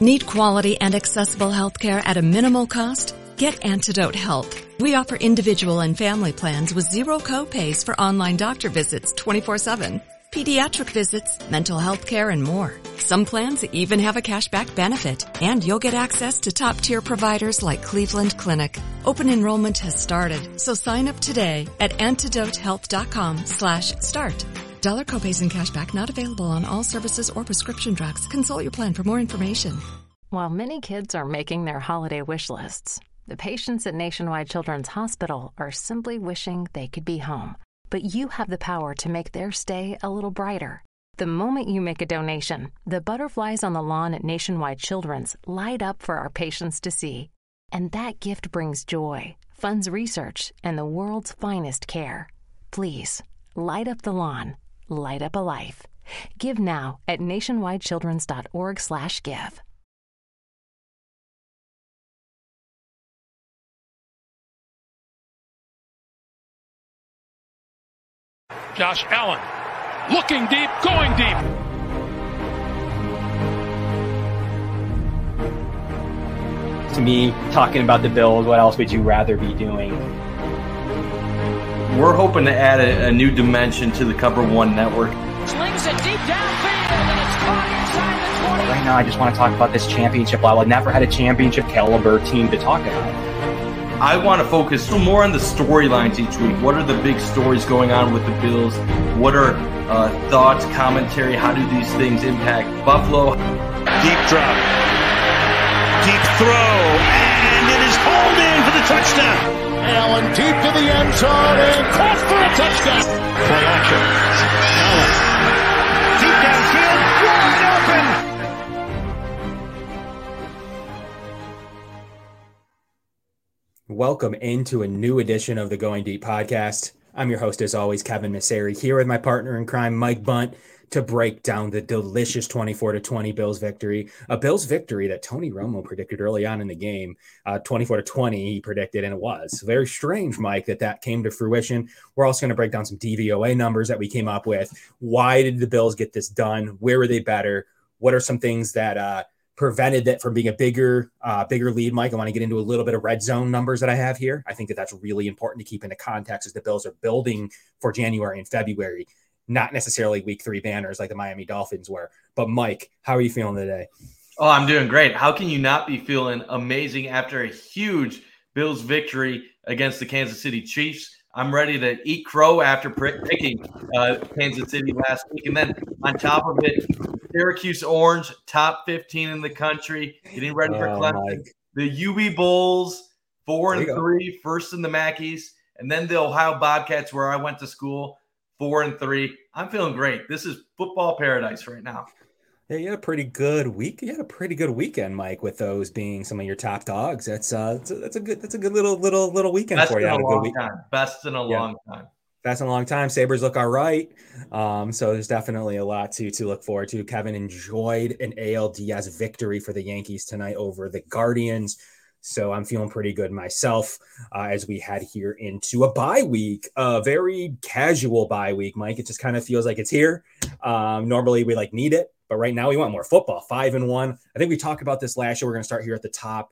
Need quality and accessible healthcare at a minimal cost? Get Antidote Health. We offer individual and family plans with zero copays for online doctor visits 24-7, pediatric visits, mental health care, and more. Some plans even have a cashback benefit, and you'll get access to top-tier providers like Cleveland Clinic. Open enrollment has started, so sign up today at antidotehealth.com slash start. Dollar copays and cashback not available on all services or prescription drugs. Consult your plan for more information. While many kids are making their holiday wish lists, the patients at Nationwide Children's Hospital are simply wishing they could be home. But you have the power to make their stay a little brighter. The moment you make a donation, the butterflies on the lawn at Nationwide Children's light up for our patients to see. And that gift brings joy, funds research, and the world's finest care. Please, light up the lawn light up a life. Give now at nationwidechildrens.org/give. Josh Allen looking deep, going deep. To me, talking about the Bills, what else would you rather be doing? We're hoping to add a, a new dimension to the Cover One network. Slings it deep downfield, and it's caught inside the 20. Right now, I just want to talk about this championship level. I've never had a championship caliber team to talk about. I want to focus more on the storylines each week. What are the big stories going on with the Bills? What are uh, thoughts, commentary? How do these things impact Buffalo? Deep drop, deep throw, and it is hauled in for the touchdown. Allen deep to the end zone and caught for a touchdown. Play action. Allen. Deep downfield, wide open. Welcome into a new edition of the Going Deep podcast. I'm your host, as always, Kevin Masseri, here with my partner in crime, Mike Bunt to break down the delicious 24 to 20 Bills victory. A Bills victory that Tony Romo predicted early on in the game, uh, 24 to 20, he predicted, and it was very strange, Mike, that that came to fruition. We're also going to break down some DVOA numbers that we came up with. Why did the Bills get this done? Where were they better? What are some things that uh, prevented that from being a bigger, uh, bigger lead? Mike, I want to get into a little bit of red zone numbers that I have here. I think that that's really important to keep into context as the Bills are building for January and February not necessarily week three banners like the Miami Dolphins were. But Mike, how are you feeling today? Oh, I'm doing great. How can you not be feeling amazing after a huge Bills victory against the Kansas City Chiefs? I'm ready to eat crow after picking uh, Kansas City last week. And then on top of it, Syracuse Orange, top 15 in the country, getting ready for oh, Clemson. The UB Bulls, four and three, first in the Mackies. And then the Ohio Bobcats, where I went to school, four and three. I'm feeling great. This is football paradise right now. Yeah, you had a pretty good week. You had a pretty good weekend, Mike, with those being some of your top dogs. That's uh, that's a, that's a good that's a good little little little weekend Best for you. In a, a long time. Best in a yeah. long time. Best in a long time. Sabres look all right. Um, so there's definitely a lot to to look forward to. Kevin enjoyed an ALDS victory for the Yankees tonight over the Guardians. So I'm feeling pretty good myself uh, as we head here into a bye week, a very casual bye week, Mike. It just kind of feels like it's here. Um, normally we like need it, but right now we want more football. Five and one. I think we talked about this last year. We're going to start here at the top.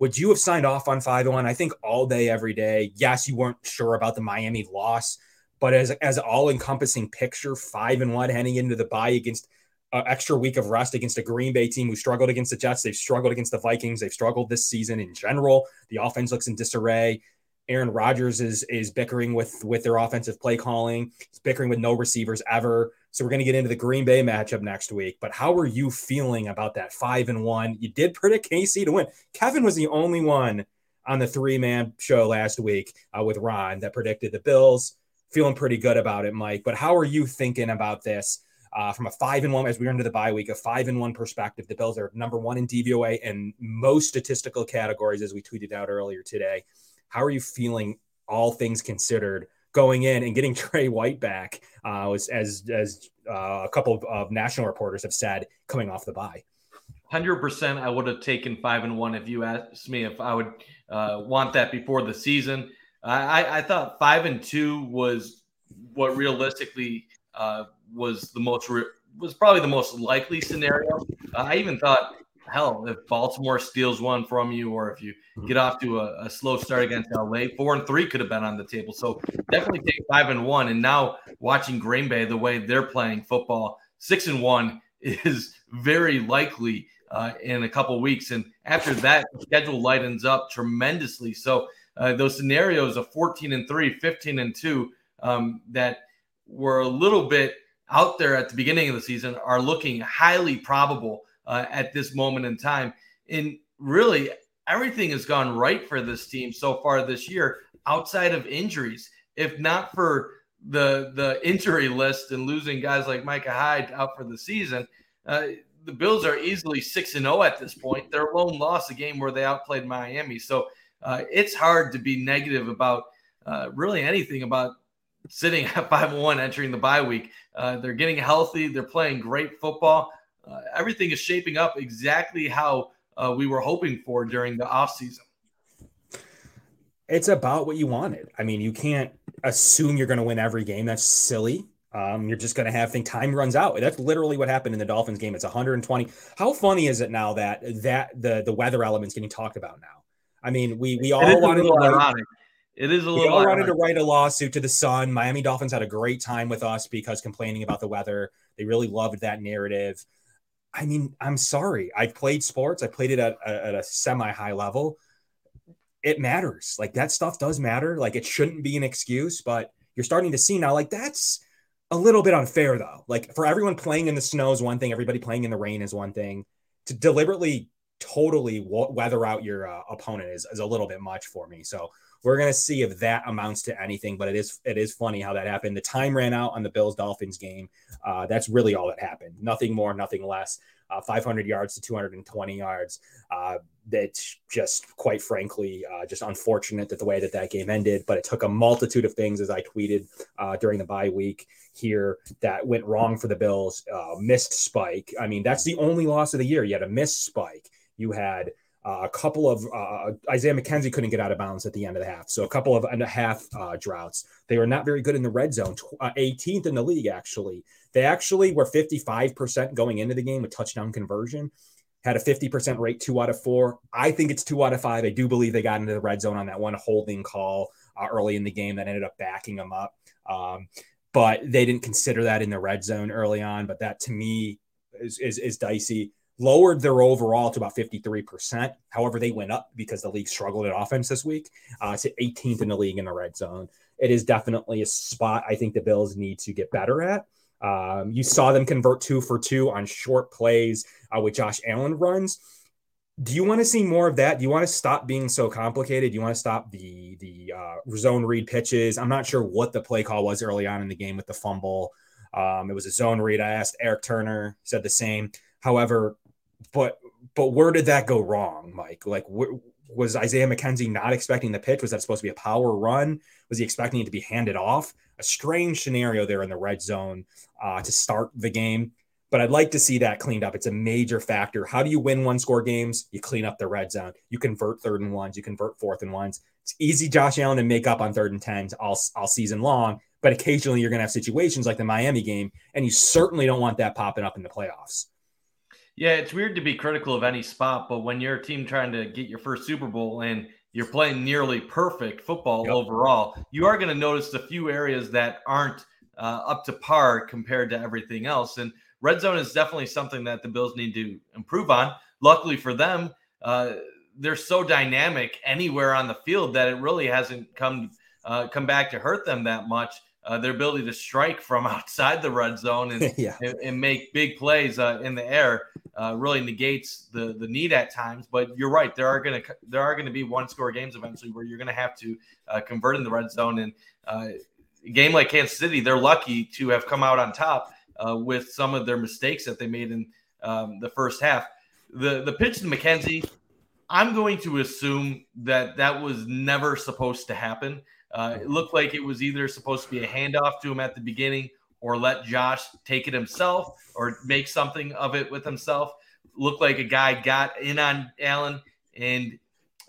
Would you have signed off on five and one? I think all day, every day. Yes, you weren't sure about the Miami loss, but as as all encompassing picture, five and one heading into the bye against uh, extra week of rest against a Green Bay team who struggled against the Jets. They've struggled against the Vikings. They've struggled this season in general. The offense looks in disarray. Aaron Rodgers is is bickering with with their offensive play calling. He's bickering with no receivers ever. So we're going to get into the Green Bay matchup next week. But how are you feeling about that five and one? You did predict KC to win. Kevin was the only one on the three man show last week uh, with Ron that predicted the Bills. Feeling pretty good about it, Mike. But how are you thinking about this? Uh, from a five and one, as we are into the bye week, a five and one perspective, the Bills are number one in DVOA and most statistical categories, as we tweeted out earlier today. How are you feeling, all things considered, going in and getting Tre White back, uh, as as, as uh, a couple of, of, national reporters have said, coming off the bye? Hundred percent, I would have taken five and one if you asked me if I would uh, want that before the season. I, I thought five and two was what realistically uh, was the most re- was probably the most likely scenario. Uh, I even thought hell, if Baltimore steals one from you, or if you Mm-hmm. get off to a, a slow start against LA, four and three could have been on the table. So definitely take five and one. And now watching Green Bay the way they're playing football, six and one is very likely uh, in a couple weeks. And after that, the schedule lightens up tremendously. So uh, those scenarios of 14 and 3, 15 and 2 um, that were a little bit out there at the beginning of the season are looking highly probable uh, at this moment in time. And really, everything has gone right for this team so far this year outside of injuries. If not for the the injury list and losing guys like Micah Hyde out for the season, uh, the Bills are easily six and zero at this point. Their lone loss, a game where they outplayed Miami. So uh, it's hard to be negative about uh, really anything about sitting at five and one entering the bye week. Uh, they're getting healthy. They're playing great football. Uh, everything is shaping up exactly how uh, we were hoping for during the offseason. It's about what you wanted. I mean, you can't assume you're going to win every game. That's silly. Um, you're just going to have think time runs out. That's literally what happened in the Dolphins game. It's 120. How funny is it now that that the the weather elements getting talked about now? I mean, we we all wanted to ironic. It is a little. we all wanted to write a lawsuit to the Sun. Miami Dolphins had a great time with us because complaining about the weather. They really loved that narrative. I mean, I'm sorry. I've played sports. I played it at, at a semi high level. It matters. Like that stuff does matter. Like it shouldn't be an excuse, but you're starting to see now. Like that's a little bit unfair though. Like for everyone playing in the snow is one thing. Everybody playing in the rain is one thing. To deliberately, totally weather out your uh, opponent is, is a little bit much for me. So we're gonna see if that amounts to anything. But it is it is funny how that happened. The time ran out on the Bills Dolphins game. Uh, that's really all that happened. Nothing more, nothing less. Uh, 500 yards to 220 yards. Uh, that's just quite frankly uh, just unfortunate that the way that that game ended. But it took a multitude of things, as I tweeted uh, during the bye week here, that went wrong for the Bills. Uh, missed spike. I mean, that's the only loss of the year. You had a missed spike. You had uh, a couple of uh, Isaiah McKenzie couldn't get out of bounds at the end of the half. So a couple of and a half uh, droughts. They were not very good in the red zone, tw- uh, 18th in the league, actually. They actually were 55% going into the game with touchdown conversion, had a 50% rate, two out of four. I think it's two out of five. I do believe they got into the red zone on that one holding call uh, early in the game that ended up backing them up. Um, but they didn't consider that in the red zone early on. But that to me is, is, is dicey lowered their overall to about 53%. However, they went up because the league struggled at offense this week uh, to 18th in the league in the red zone. It is definitely a spot I think the Bills need to get better at. Um, you saw them convert two for two on short plays uh, with Josh Allen runs. Do you want to see more of that? Do you want to stop being so complicated? Do you want to stop the the uh, zone read pitches? I'm not sure what the play call was early on in the game with the fumble. Um, it was a zone read. I asked Eric Turner, said the same. However, but but where did that go wrong, Mike? Like, wh- was Isaiah McKenzie not expecting the pitch? Was that supposed to be a power run? Was he expecting it to be handed off? A strange scenario there in the red zone uh, to start the game. But I'd like to see that cleaned up. It's a major factor. How do you win one score games? You clean up the red zone. You convert third and ones. You convert fourth and ones. It's easy, Josh Allen, to make up on third and tens all, all season long. But occasionally you're going to have situations like the Miami game, and you certainly don't want that popping up in the playoffs. Yeah, it's weird to be critical of any spot, but when you're a team trying to get your first Super Bowl and you're playing nearly perfect football Yep. overall, you are going to notice a few areas that aren't uh, up to par compared to everything else. And red zone is definitely something that the Bills need to improve on. Luckily for them, uh, they're so dynamic anywhere on the field that it really hasn't come uh, come back to hurt them that much. Uh, their ability to strike from outside the red zone and yeah. and, and make big plays uh, in the air uh, really negates the the need at times. But you're right; there are going to there are to be one score games eventually where you're going to have to uh, convert in the red zone. And uh, a game like Kansas City, they're lucky to have come out on top uh, with some of their mistakes that they made in um, the first half. The the pitch to McKenzie, I'm going to assume that that was never supposed to happen. Uh, it looked like it was either supposed to be a handoff to him at the beginning or let Josh take it himself or make something of it with himself. Looked like a guy got in on Allen and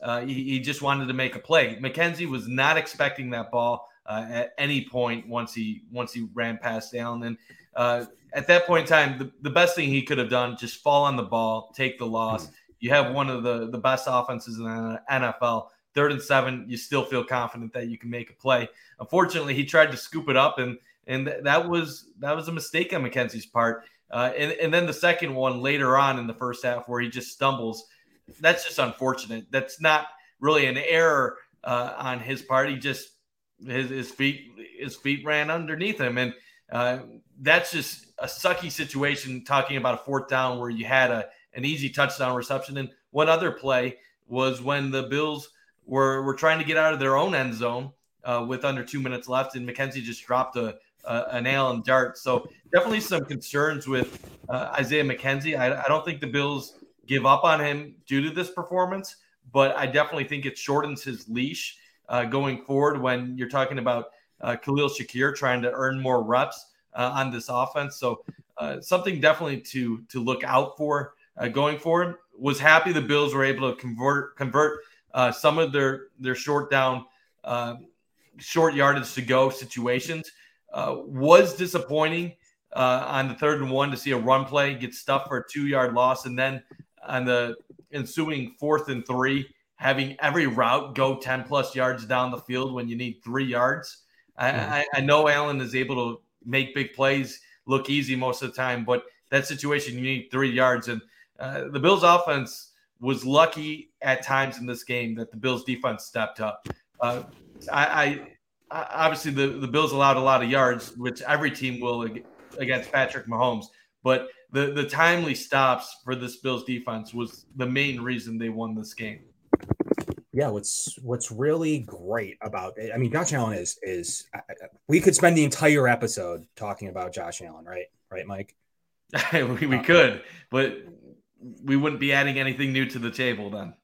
uh, he, he just wanted to make a play. McKenzie was not expecting that ball uh, at any point once he once he ran past Allen. And uh, at that point in time, the, the best thing he could have done just fall on the ball, take the loss. Mm-hmm. You have one of the the best offenses in the NFL. Third and seven, you still feel confident that you can make a play. Unfortunately, he tried to scoop it up, and and that was that was a mistake on McKenzie's part. Uh, and, and then the second one later on in the first half where he just stumbles. That's just unfortunate. That's not really an error uh, on his part. He just his, his feet his feet ran underneath him, and uh, that's just a sucky situation. Talking about a fourth down where you had a an easy touchdown reception, and one other play was when the Bills were were trying to get out of their own end zone uh, with under two minutes left, and McKenzie just dropped a uh, a nail and dart. So definitely some concerns with uh, Isaiah McKenzie. I, I, don't think the Bills give up on him due to this performance, but I definitely think it shortens his leash uh, going forward when you're talking about uh, Khalil Shakir trying to earn more reps uh, on this offense. So uh, something definitely to to look out for going forward. Was happy the Bills were able to convert convert some of their their short down. short yardage to go situations uh, was disappointing uh, on the third and one to see a run play get stuffed for a two yard loss, and then on the ensuing fourth and three, having every route go 10 plus yards down the field when you need three yards. I, mm-hmm. I, I know Allen is able to make big plays look easy most of the time, but that situation you need three yards. And uh, the Bills' offense was lucky at times in this game that the Bills' defense stepped up. Uh, I, I, obviously the, the Bills allowed a lot of yards, which every team will against Patrick Mahomes. But the, the timely stops for this Bills defense was the main reason they won this game. Yeah, what's what's really great about it, I mean, Josh Allen is is we could spend the entire episode talking about Josh Allen, right? Right, Mike? we, we could, but we wouldn't be adding anything new to the table then.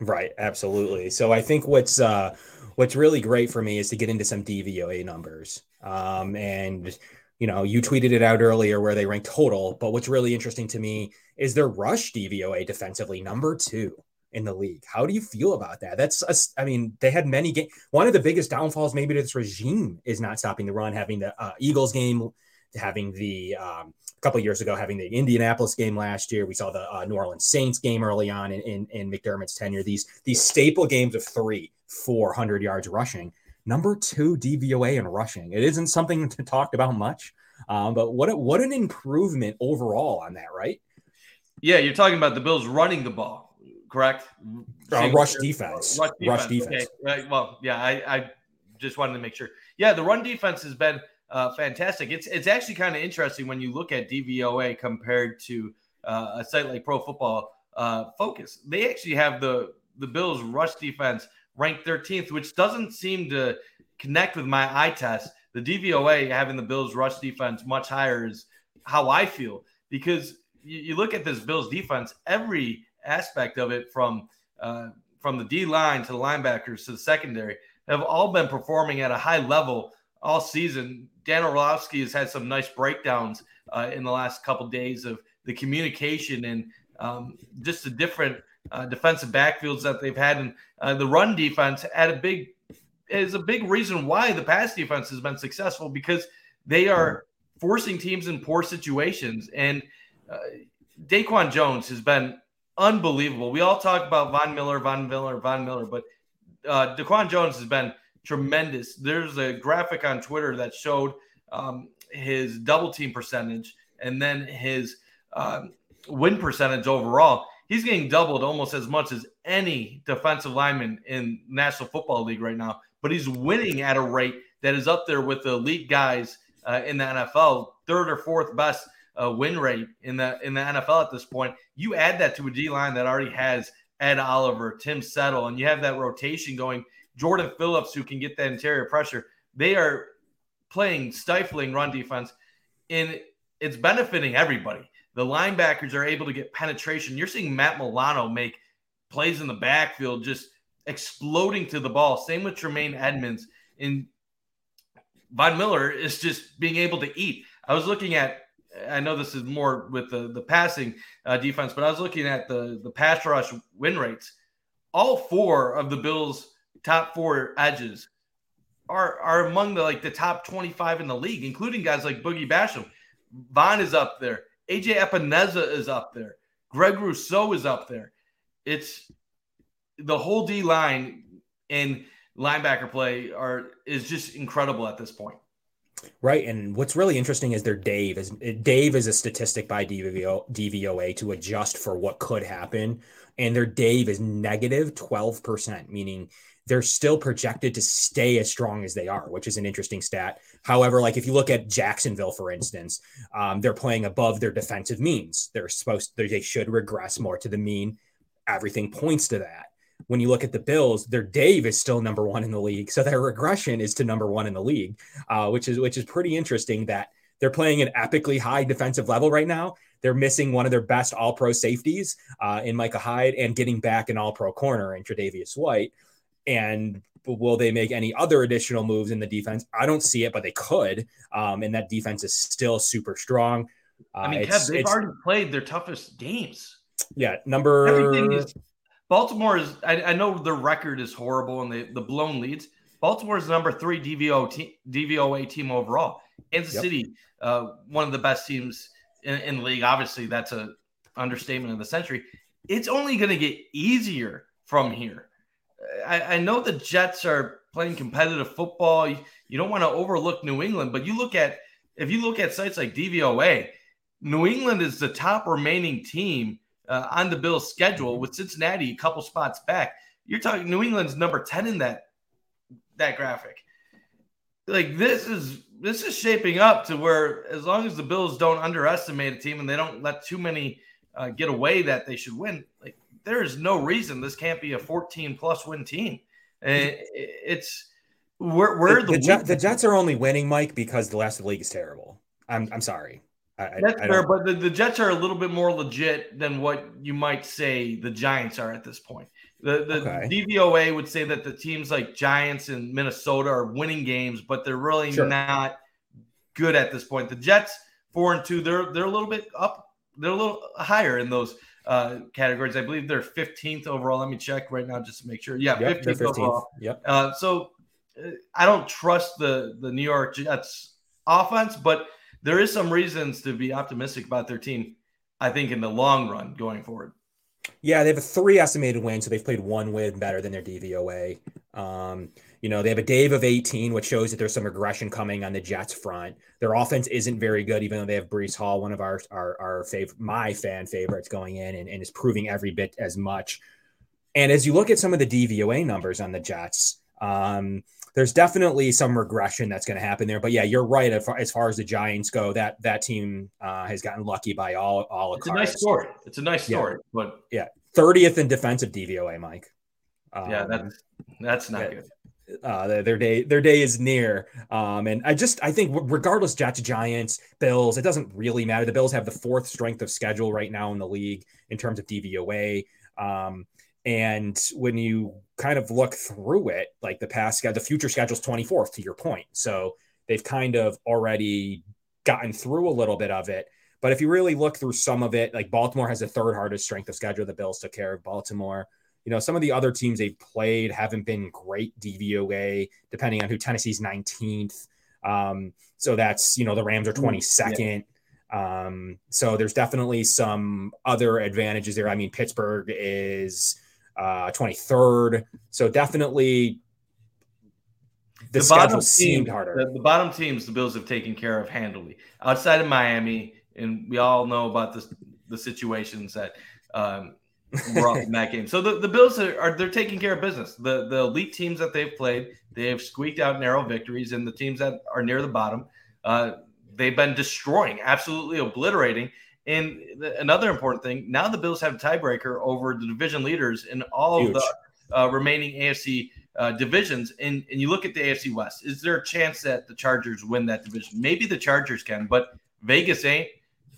Right, absolutely. So I think what's uh what's really great for me is to get into some DVOA numbers. Um, and you know, you tweeted it out earlier where they rank total, but what's really interesting to me is their rush DVOA defensively number two in the league. How do you feel about that? That's, a, I mean, they had many games. One of the biggest downfalls maybe to this regime is not stopping the run, having the uh, Eagles game, having the um, a couple years ago, having the Indianapolis game last year. We saw the uh, New Orleans Saints game early on in, in, in McDermott's tenure. These these staple games of three 400 yards rushing. Number two DVOA in rushing. It isn't something to talk about much, um, but what a, what an improvement overall on that, right? Yeah, you're talking about the Bills running the ball, correct? Uh, rush defense. Rush defense. Rush defense. Okay. Well, yeah, I, I just wanted to make sure. Yeah, the run defense has been uh, fantastic. It's it's actually kind of interesting when you look at DVOA compared to uh, a site like Pro Football uh, Focus. They actually have the the Bills' rush defense ranked 13th, which doesn't seem to connect with my eye test. The DVOA having the Bills rush defense much higher is how I feel because you, you look at this Bills defense, every aspect of it from uh, from the D line to the linebackers to the secondary have all been performing at a high level all season. Dan Orlovsky has had some nice breakdowns uh, in the last couple days of the communication and um, just the different uh, defensive backfields that they've had, and uh, the run defense had a big is a big reason why the pass defense has been successful because they are forcing teams in poor situations. And uh, Daquan Jones has been unbelievable. We all talk about Von Miller, Von Miller, Von Miller, but uh, Daquan Jones has been tremendous. There's a graphic on Twitter that showed um, his double team percentage and then his um, win percentage overall he's getting doubled almost as much as any defensive lineman in National Football League right now. But he's winning at a rate that is up there with the elite guys uh, in the NFL, third or fourth best uh, win rate in the in the NFL at this point. You add that to a D line that already has Ed Oliver, Tim Settle, and you have that rotation going. Jordan Phillips, who can get that interior pressure, they are playing stifling run defense, and it's benefiting everybody. The linebackers are able to get penetration. You're seeing Matt Milano make plays in the backfield, just exploding to the ball. Same with Tremaine Edmunds. And Von Miller is just being able to eat. I was looking at, I know this is more with the, the passing uh, defense, but I was looking at the, the pass rush win rates. All four of the Bills' top four edges are, are among the like the top 25 in the league, including guys like Boogie Basham Von is up there. AJ Epenesa is up there. Greg Rousseau is up there. It's the whole D line and linebacker play are is just incredible at this point. Right, and what's really interesting is their DAVE is DAVE is a statistic by DVO, DVOA to adjust for what could happen, and their DAVE is negative twelve percent, meaning they're still projected to stay as strong as they are, which is an interesting stat. However, like if you look at Jacksonville, for instance, um, they're playing above their defensive means. They're supposed they should regress more to the mean. Everything points to that. When you look at the Bills, their DAVE is still number one in the league, so their regression is to number one in the league, uh, which is which is pretty interesting. That they're playing an epically high defensive level right now. They're missing one of their best All Pro safeties uh, in Micah Hyde and getting back an All Pro corner in Tre'Davious White. And will they make any other additional moves in the defense? I don't see it, but they could. Um, and that defense is still super strong. Uh, I mean, Kev, they've already played their toughest games. Yeah, number everything is. Baltimore is. I, I know the record is horrible and the the blown leads. Baltimore is the number three DVO team, DVOA team overall. Kansas yep. City, uh, one of the best teams in, in the league. Obviously, that's a understatement of the century. It's only going to get easier from here. I, I know the Jets are playing competitive football. You, you don't want to overlook New England, but you look at if you look at sites like DVOA, New England is the top remaining team uh, on the Bills' schedule with Cincinnati a couple spots back. You're talking New England's number 10 in that that graphic. Like this is this is shaping up to where as long as the Bills don't underestimate a team and they don't let too many uh, get away that they should win, like there is no reason this can't be a 14 plus win team. Uh, and it's we're, we're the, the, the, Jets are only winning, Mike, because the rest of the league is terrible. I'm, I'm sorry. I, That's I, fair, but the, the Jets are a little bit more legit than what you might say the Giants are at this point. The the okay. DVOA would say that the teams like Giants and Minnesota are winning games, but they're really sure. not good at this point. The Jets four and two, they're they're a little bit up, they're a little higher in those uh, categories. I believe they're 15th overall. Let me check right now just to make sure. Yeah, yep, 15th, 15th, overall. Yep. Uh, so uh, I don't trust the the New York Jets offense, but there is some reasons to be optimistic about their team. I think in the long run going forward. Yeah, they have a three estimated win, so they've played one win better than their DVOA. Um, you know, they have a DAVE of 18, which shows that there's some regression coming on the Jets front. Their offense isn't very good, even though they have Breece Hall, one of our our, our fav- my fan favorites going in and, and is proving every bit as much. And as you look at some of the DVOA numbers on the Jets, um, there's definitely some regression that's going to happen there. But yeah, you're right. As far, as far as the Giants go, that that team uh, has gotten lucky by all all. It's a nice story. It's a nice story, yeah. but yeah, 30th in defensive DVOA, Mike. Um, yeah, that's that's not yeah. good uh, their day their day is near. Um, and I just I think regardless, Jets, Giants, Bills, it doesn't really matter. The Bills have the fourth strength of schedule right now in the league in terms of DVOA. Um, and when you kind of look through it, like the past the future schedule's 24th to your point. So they've kind of already gotten through a little bit of it. But if you really look through some of it, like Baltimore has the third hardest strength of schedule. The Bills took care of Baltimore. You know, some of the other teams they've played haven't been great DVOA, depending on who Tennessee's 19th. Um, so that's, you know, the Rams are 22nd. Yeah. Um, so there's definitely some other advantages there. I mean, Pittsburgh is uh, 23rd. So definitely the, the schedule seemed team, harder. The, the, bottom teams the Bills have taken care of handily. Outside of Miami, and we all know about this, the situations that um, we're in that game. So the, the Bills are, are, they're taking care of business. The the elite teams that they've played, they have squeaked out narrow victories, and the teams that are near the bottom, uh, they've been destroying, absolutely obliterating. And the, another important thing, now the Bills have a tiebreaker over the division leaders in all Huge. of the uh, remaining AFC uh, divisions. And, and you look at the AFC West, is there a chance that the Chargers win that division? Maybe the Chargers can, but Vegas ain't,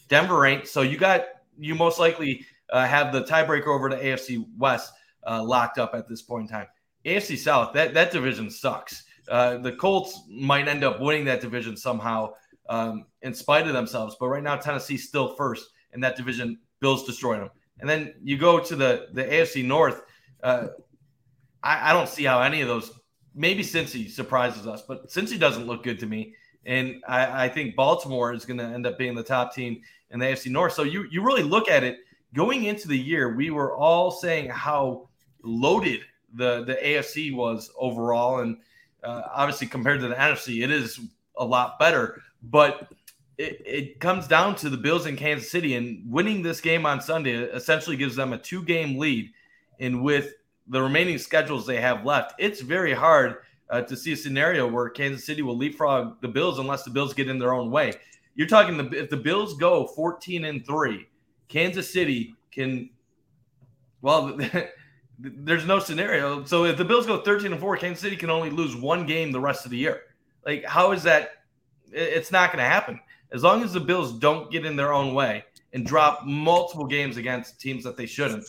Denver ain't. So you got you most likely uh, have the tiebreaker over to AFC West uh, locked up at this point in time. AFC South, that, that division sucks. Uh, the Colts might end up winning that division somehow um, in spite of themselves. But right now, Tennessee's still first in that division. Bills destroying them. And then you go to the, the AFC North. Uh, I, I, don't see how any of those, maybe Cincy surprises us, but Cincy doesn't look good to me. And I, I think Baltimore is going to end up being the top team in the AFC North. So you you really look at it going into the year, we were all saying how loaded the the AFC was overall, and uh, obviously compared to the NFC, it is a lot better. But it, it comes down to the Bills in Kansas City, and winning this game on Sunday essentially gives them a two game lead. And with the remaining schedules they have left, it's very hard uh, to see a scenario where Kansas City will leapfrog the Bills unless the Bills get in their own way. You're talking the, if the Bills go 14 and three, Kansas City can. Well, there's no scenario. So if the Bills go 13 and four, Kansas City can only lose one game the rest of the year. Like, how is that? It's not going to happen. As long as the Bills don't get in their own way and drop multiple games against teams that they shouldn't,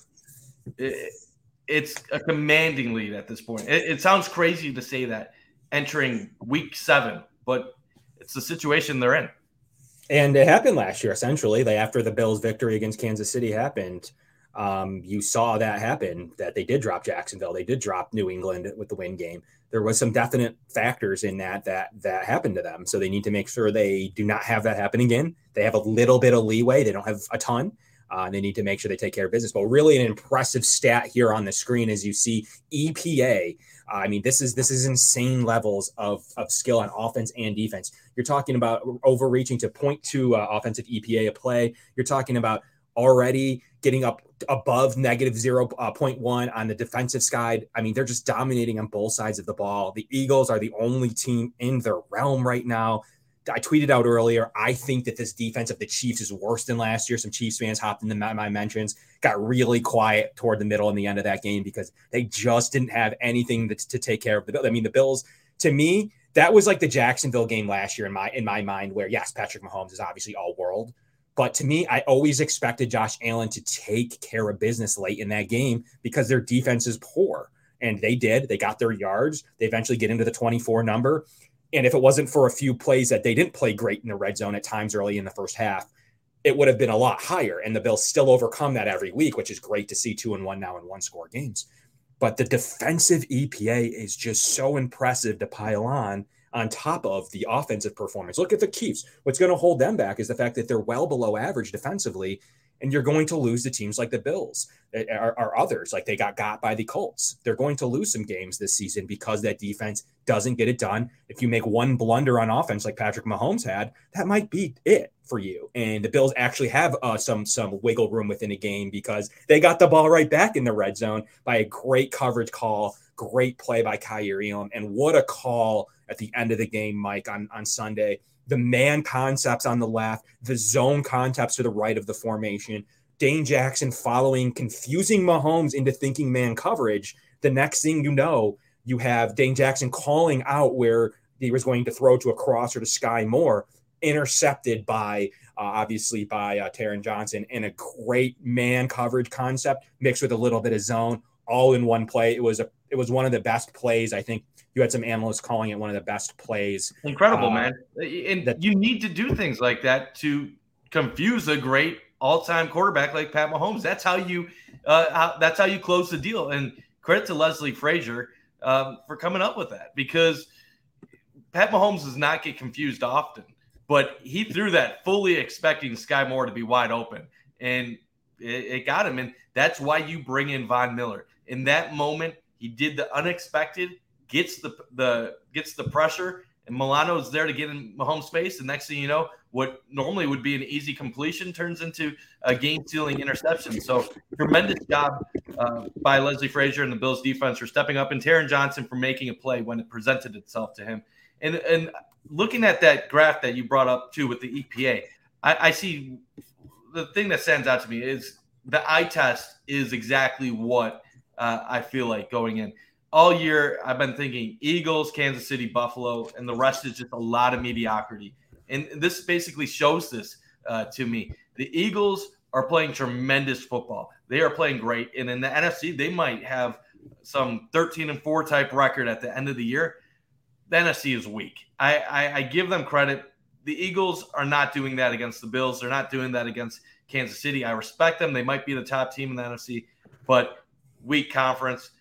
it, it's a commanding lead at this point. It, it sounds crazy to say that entering week seven, but it's the situation they're in. And it happened last year, essentially. After the Bills' victory against Kansas City happened, um, you saw that happen. That they did drop Jacksonville, they did drop New England with the win game. There was some definite factors in that that that happened to them. So they need to make sure they do not have that happen again. They have a little bit of leeway. They don't have a ton. Uh, and they need to make sure they take care of business. But really, an impressive stat here on the screen as you see EPA. I mean, this is this is insane levels of of skill on offense and defense. You're talking about overreaching to 0.2 uh, offensive EPA a play. You're talking about already getting up above negative 0.1 uh, on the defensive side. I mean, they're just dominating on both sides of the ball. The Eagles are the only team in their realm right now. I tweeted out earlier. I think that this defense of the Chiefs is worse than last year. Some Chiefs fans hopped into my, mentions, got really quiet toward the middle and the end of that game because they just didn't have anything to, to take care of the. Bills. I mean, the Bills. To me, that was like the Jacksonville game last year in my in my mind, where yes, Patrick Mahomes is obviously all world, but to me, I always expected Josh Allen to take care of business late in that game because their defense is poor. And they did. They got their yards. They eventually get into the 24 number. And if it wasn't for a few plays that they didn't play great in the red zone at times early in the first half, it would have been a lot higher. And the Bills still overcome that every week, which is great to see two and one now in one score games. But the defensive EPA is just so impressive to pile on on top of the offensive performance. Look at the Chiefs. What's going to hold them back is the fact that they're well below average defensively and you're going to lose to teams like the Bills or, or, others. Like they got got by the Colts. They're going to lose some games this season because that defense doesn't get it done. If you make one blunder on offense, like Patrick Mahomes had, that might be it for you. And the Bills actually have uh, some some wiggle room within a game because they got the ball right back in the red zone by a great coverage call, great play by Kaiir Elam, and what a call at the end of the game, Mike, on on Sunday the man concepts on the left, the zone concepts to the right of the formation. Dane Jackson following, confusing Mahomes into thinking man coverage. The next thing you know, you have Dane Jackson calling out where he was going to throw to a cross or to Skyy Moore, intercepted by uh, obviously by uh, Taron Johnson, and a great man coverage concept mixed with a little bit of zone, all in one play. It was a it was one of the best plays I think you had some analysts calling it one of the best plays. Incredible, uh, man. And that, you need to do things like that to confuse a great all-time quarterback like Pat Mahomes. That's how you uh, how, that's how you close the deal. And credit to Leslie Frazier um, for coming up with that because Pat Mahomes does not get confused often, but he threw that fully expecting Skyy Moore to be wide open, and it, it got him. And that's why you bring in Von Miller. In that moment, he did the unexpected gets the the gets the pressure, and Milano's there to get in Mahomes' space. And next thing you know, what normally would be an easy completion turns into a game-stealing interception. So tremendous job uh, by Leslie Frazier and the Bills defense for stepping up, and Taron Johnson for making a play when it presented itself to him. And and looking at that graph that you brought up too with the EPA, I, I see the thing that stands out to me is the eye test is exactly what uh, I feel like going in all year I've been thinking Eagles, Kansas City, Buffalo, and the rest is just a lot of mediocrity. And this basically shows this uh, to me. The Eagles are playing tremendous football. They are playing great. And in the NFC, they might have some 13 and 4 type record at the end of the year. The NFC is weak. I, I, I give them credit. The Eagles are not doing that against the Bills. They're not doing that against Kansas City. I respect them. They might be the top team in the NFC, but weak conference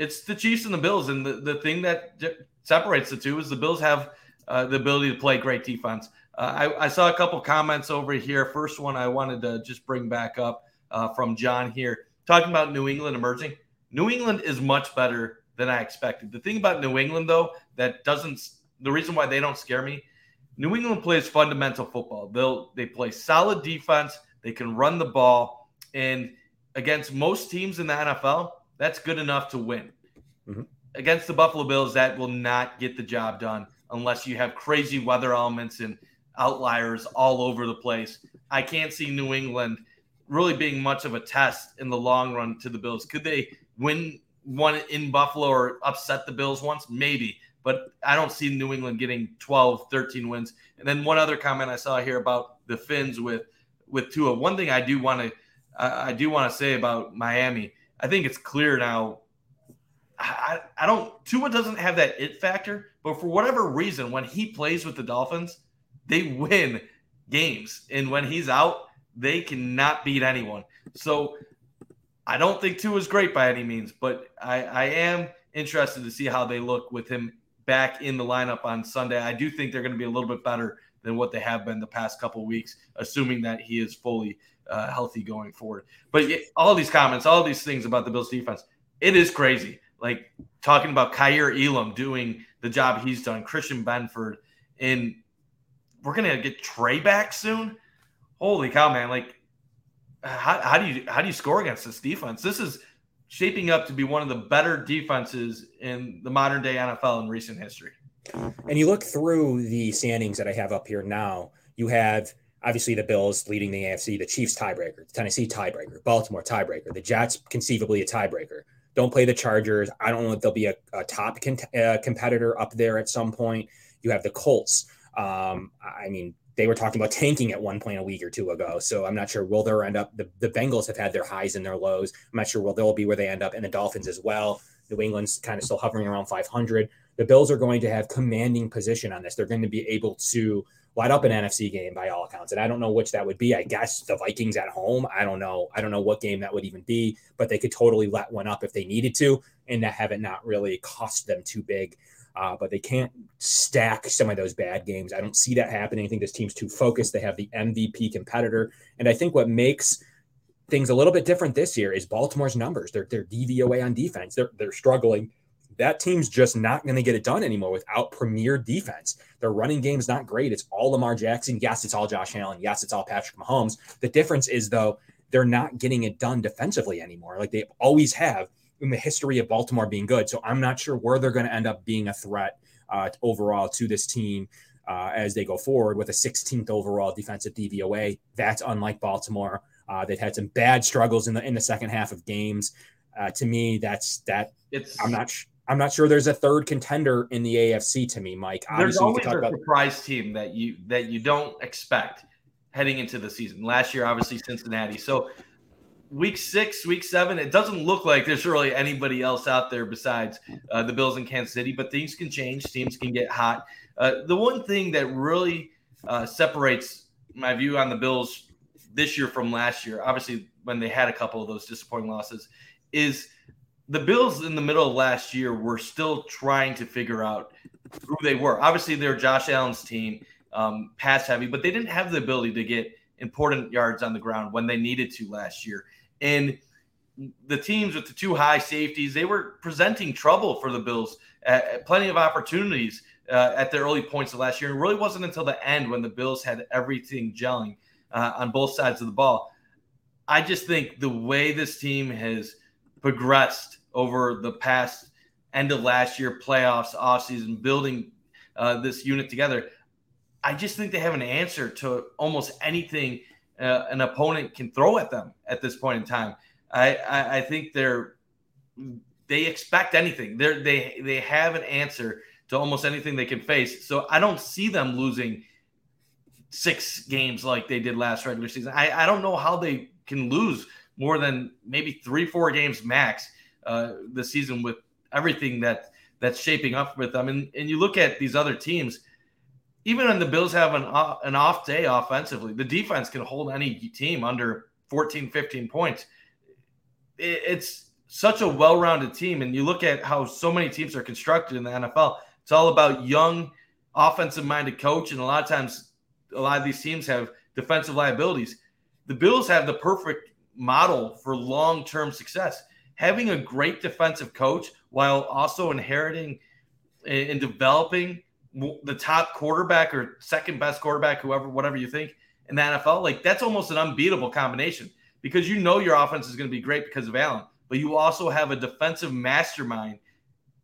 it's the Chiefs and the Bills, and the, the thing that separates the two is the Bills have uh, the ability to play great defense. Uh, I, I, saw a couple comments over here. First one I wanted to just bring back up uh, from John here, talking about New England emerging. New England is much better than I expected. The thing about New England, though, that doesn't the reason why they don't scare me. New England plays fundamental football. They'll they play solid defense. They can run the ball, and against most teams in the NFL, that's good enough to win. Mm-hmm. Against the Buffalo Bills, that will not get the job done unless you have crazy weather elements and outliers all over the place. I can't see New England really being much of a test in the long run to the Bills. Could they win one in Buffalo or upset the Bills once? Maybe. But I don't see New England getting 12, 13 wins. And then one other comment I saw here about the Fins with with Tua. One thing I do want to I, do want to say about Miami. I think it's clear now. I, I don't Tua doesn't have that it factor, but for whatever reason, when he plays with the Dolphins, they win games. And when he's out, they cannot beat anyone. So I don't think Tua is great by any means, but I, I am interested to see how they look with him back in the lineup on Sunday. I do think they're going to be a little bit better than what they have been the past couple weeks, assuming that he is fully uh, healthy going forward. But all these comments, all these things about the Bills defense, it is crazy. Like talking about Kaiir Elam doing the job he's done, Christian Benford, and we're gonna get Tre back soon. Holy cow, man! Like, how, how do you how do you score against this defense? This is shaping up to be one of the better defenses in the modern day NFL in recent history. And you look through the standings that I have up here now. You have obviously the Bills leading the AFC, the Chiefs tiebreaker, the Tennessee tiebreaker, Baltimore tiebreaker, the Jets conceivably a tiebreaker. Don't play the Chargers. I don't know if there'll be a, a top con- uh, competitor up there at some point. You have the Colts. Um, I mean, they were talking about tanking at one point a week or two ago. So I'm not sure will they end up. The, the Bengals have had their highs and their lows. I'm not sure will they'll be where they end up, and the Dolphins as well. New England's kind of still hovering around 500. The Bills are going to have commanding position on this. They're going to be able to light up an NFC game by all accounts, and I don't know which that would be. I guess the Vikings at home. I don't know. I don't know what game that would even be, but they could totally let one up if they needed to, and that have it not really cost them too big uh, but they can't stack some of those bad games. I don't see that happening. I think this team's too focused. They have the MVP competitor. And I think what makes things a little bit different this year is Baltimore's numbers. They're, they're DVOA on defense. They're, they're struggling. That team's just not going to get it done anymore without premier defense. Their running game's not great. It's all Lamar Jackson. Yes, it's all Josh Allen. Yes, it's all Patrick Mahomes. The difference is, though, they're not getting it done defensively anymore like they always have in the history of Baltimore being good. So I'm not sure where they're going to end up being a threat uh, overall to this team uh, as they go forward with a 16th overall defensive DVOA. That's unlike Baltimore. Uh, they've had some bad struggles in the in the second half of games. Uh, to me, that's that. It's I'm not. Sh- I'm not sure there's a third contender in the AFC to me, Mike. Obviously, there's always a about- surprise team that you that you don't expect heading into the season. Last year, obviously Cincinnati. So week six, week seven, it doesn't look like there's really anybody else out there besides uh, the Bills in Kansas City, but things can change. Teams can get hot. Uh, the one thing that really uh, separates my view on the Bills this year from last year, obviously, when they had a couple of those disappointing losses, is the Bills in the middle of last year were still trying to figure out who they were. Obviously, they're Josh Allen's team, um, pass heavy, but they didn't have the ability to get important yards on the ground when they needed to last year. And the teams with the two high safeties, they were presenting trouble for the Bills, at, plenty of opportunities uh, at the early points of last year. It really wasn't until the end when the Bills had everything gelling uh, on both sides of the ball. I just think the way this team has progressed over the past end of last year, playoffs, offseason, building uh, this unit together, I just think they have an answer to almost anything uh, an opponent can throw at them at this point in time. I, I, I think they're they expect anything. They they they have an answer to almost anything they can face. So I don't see them losing six games like they did last regular season. I, I don't know how they can lose more than maybe three four games max uh, the season with everything that that's shaping up with them. And and you look at these other teams even when the Bills have an, uh, an off day offensively, the defense can hold any team under 14, 15 points. It, it's such a well rounded team. And you look at how so many teams are constructed in the NFL, it's all about young, offensive minded coach, and a lot of times, a lot of these teams have defensive liabilities. The Bills have the perfect model for long term success. Having a great defensive coach while also inheriting and developing the top quarterback or second best quarterback, whoever, whatever you think in the NFL, like that's almost an unbeatable combination because you know your offense is going to be great because of Allen, but you also have a defensive mastermind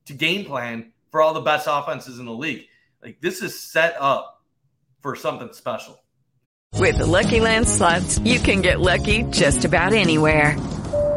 to game plan for all the best offenses in the league. Like this is set up for something special. With the LuckyLand slots, you can get lucky just about anywhere.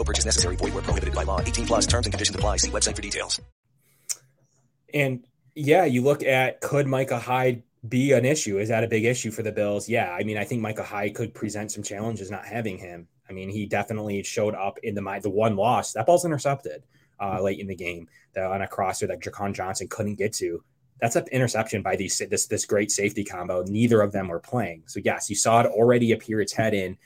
No purchase necessary. Void where prohibited by law. 18 plus terms and conditions apply. See website for details. And yeah, you look at could Micah Hyde be an issue? Is that a big issue for the Bills? Yeah. I mean, I think Micah Hyde could present some challenges not having him. I mean, he definitely showed up in the the one loss. That ball's intercepted uh, late in the game that on a crosser that Jaquan Johnson couldn't get to. That's an interception by these this this great safety combo. Neither of them were playing. So yes, you saw it already appear its head in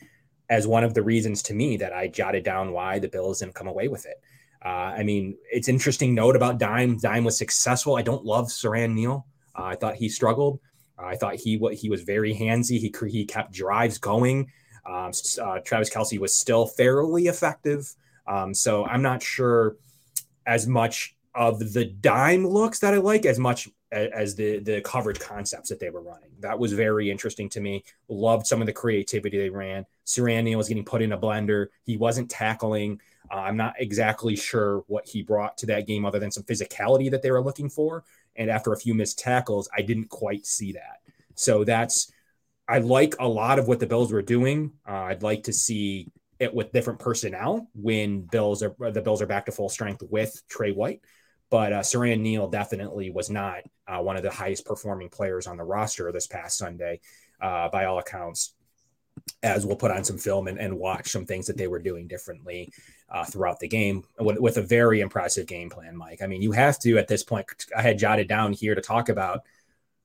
as one of the reasons to me that I jotted down why the Bills didn't come away with it. Uh, I mean, it's interesting note about Dime. Dime was successful. I don't love Siran Neal. Uh, I thought he struggled. Uh, I thought he he was very handsy. He he kept drives going. Um, uh, Travis Kelce was still fairly effective. Um, so I'm not sure as much of the dime looks that I like as much as the the coverage concepts that they were running. That was very interesting to me. Loved some of the creativity they ran. Siran was getting put in a blender. He wasn't tackling. Uh, I'm not exactly sure what he brought to that game other than some physicality that they were looking for. And after a few missed tackles, I didn't quite see that. So that's I like a lot of what the Bills were doing. Uh, I'd like to see it with different personnel when Bills are the Bills are back to full strength with Tre White. But uh, Siran Neal definitely was not uh, one of the highest performing players on the roster this past Sunday, uh, by all accounts. As we'll put on some film and, and watch some things that they were doing differently uh, throughout the game with, with, a very impressive game plan, Mike. I mean, you have to at this point. I had jotted down here to talk about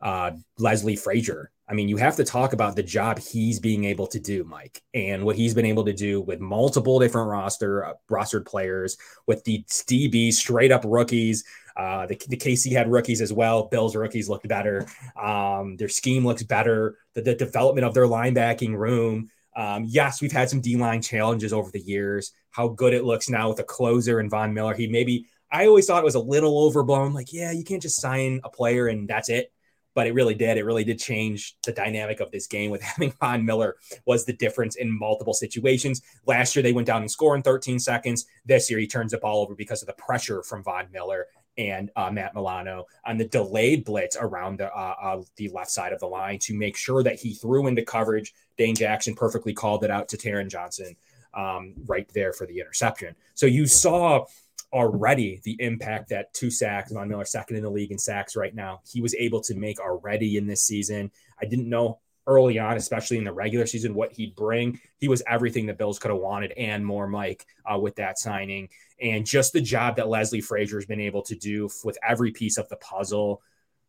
uh, Leslie Frazier I mean, you have to talk about the job he's being able to do, Mike, and what he's been able to do with multiple different roster uh, rostered players, with the DB straight up rookies. Uh, the, the KC had rookies as well. Bills rookies looked better. Um, their scheme looks better. The, the development of their linebacking room. Um, yes, we've had some D line challenges over the years. How good it looks now with a closer and Von Miller. He maybe I always thought it was a little overblown. Like, yeah, you can't just sign a player and that's it but it really did. It really did change the dynamic of this game with having Von Miller was the difference in multiple situations. Last year, they went down and score in 13 seconds. This year, he turns the ball over because of the pressure from Von Miller and uh, Matt Milano on the delayed blitz around the uh, uh, the left side of the line to make sure that he threw into coverage. Dane Jackson perfectly called it out to Taron Johnson um, right there for the interception. So you saw already the impact that two sacks, Von Miller second in the league in sacks right now, he was able to make already in this season. I didn't know early on, especially in the regular season, what he'd bring. He was everything the Bills could have wanted and more, Mike, uh, with that signing. And just the job that Leslie Frazier has been able to do with every piece of the puzzle.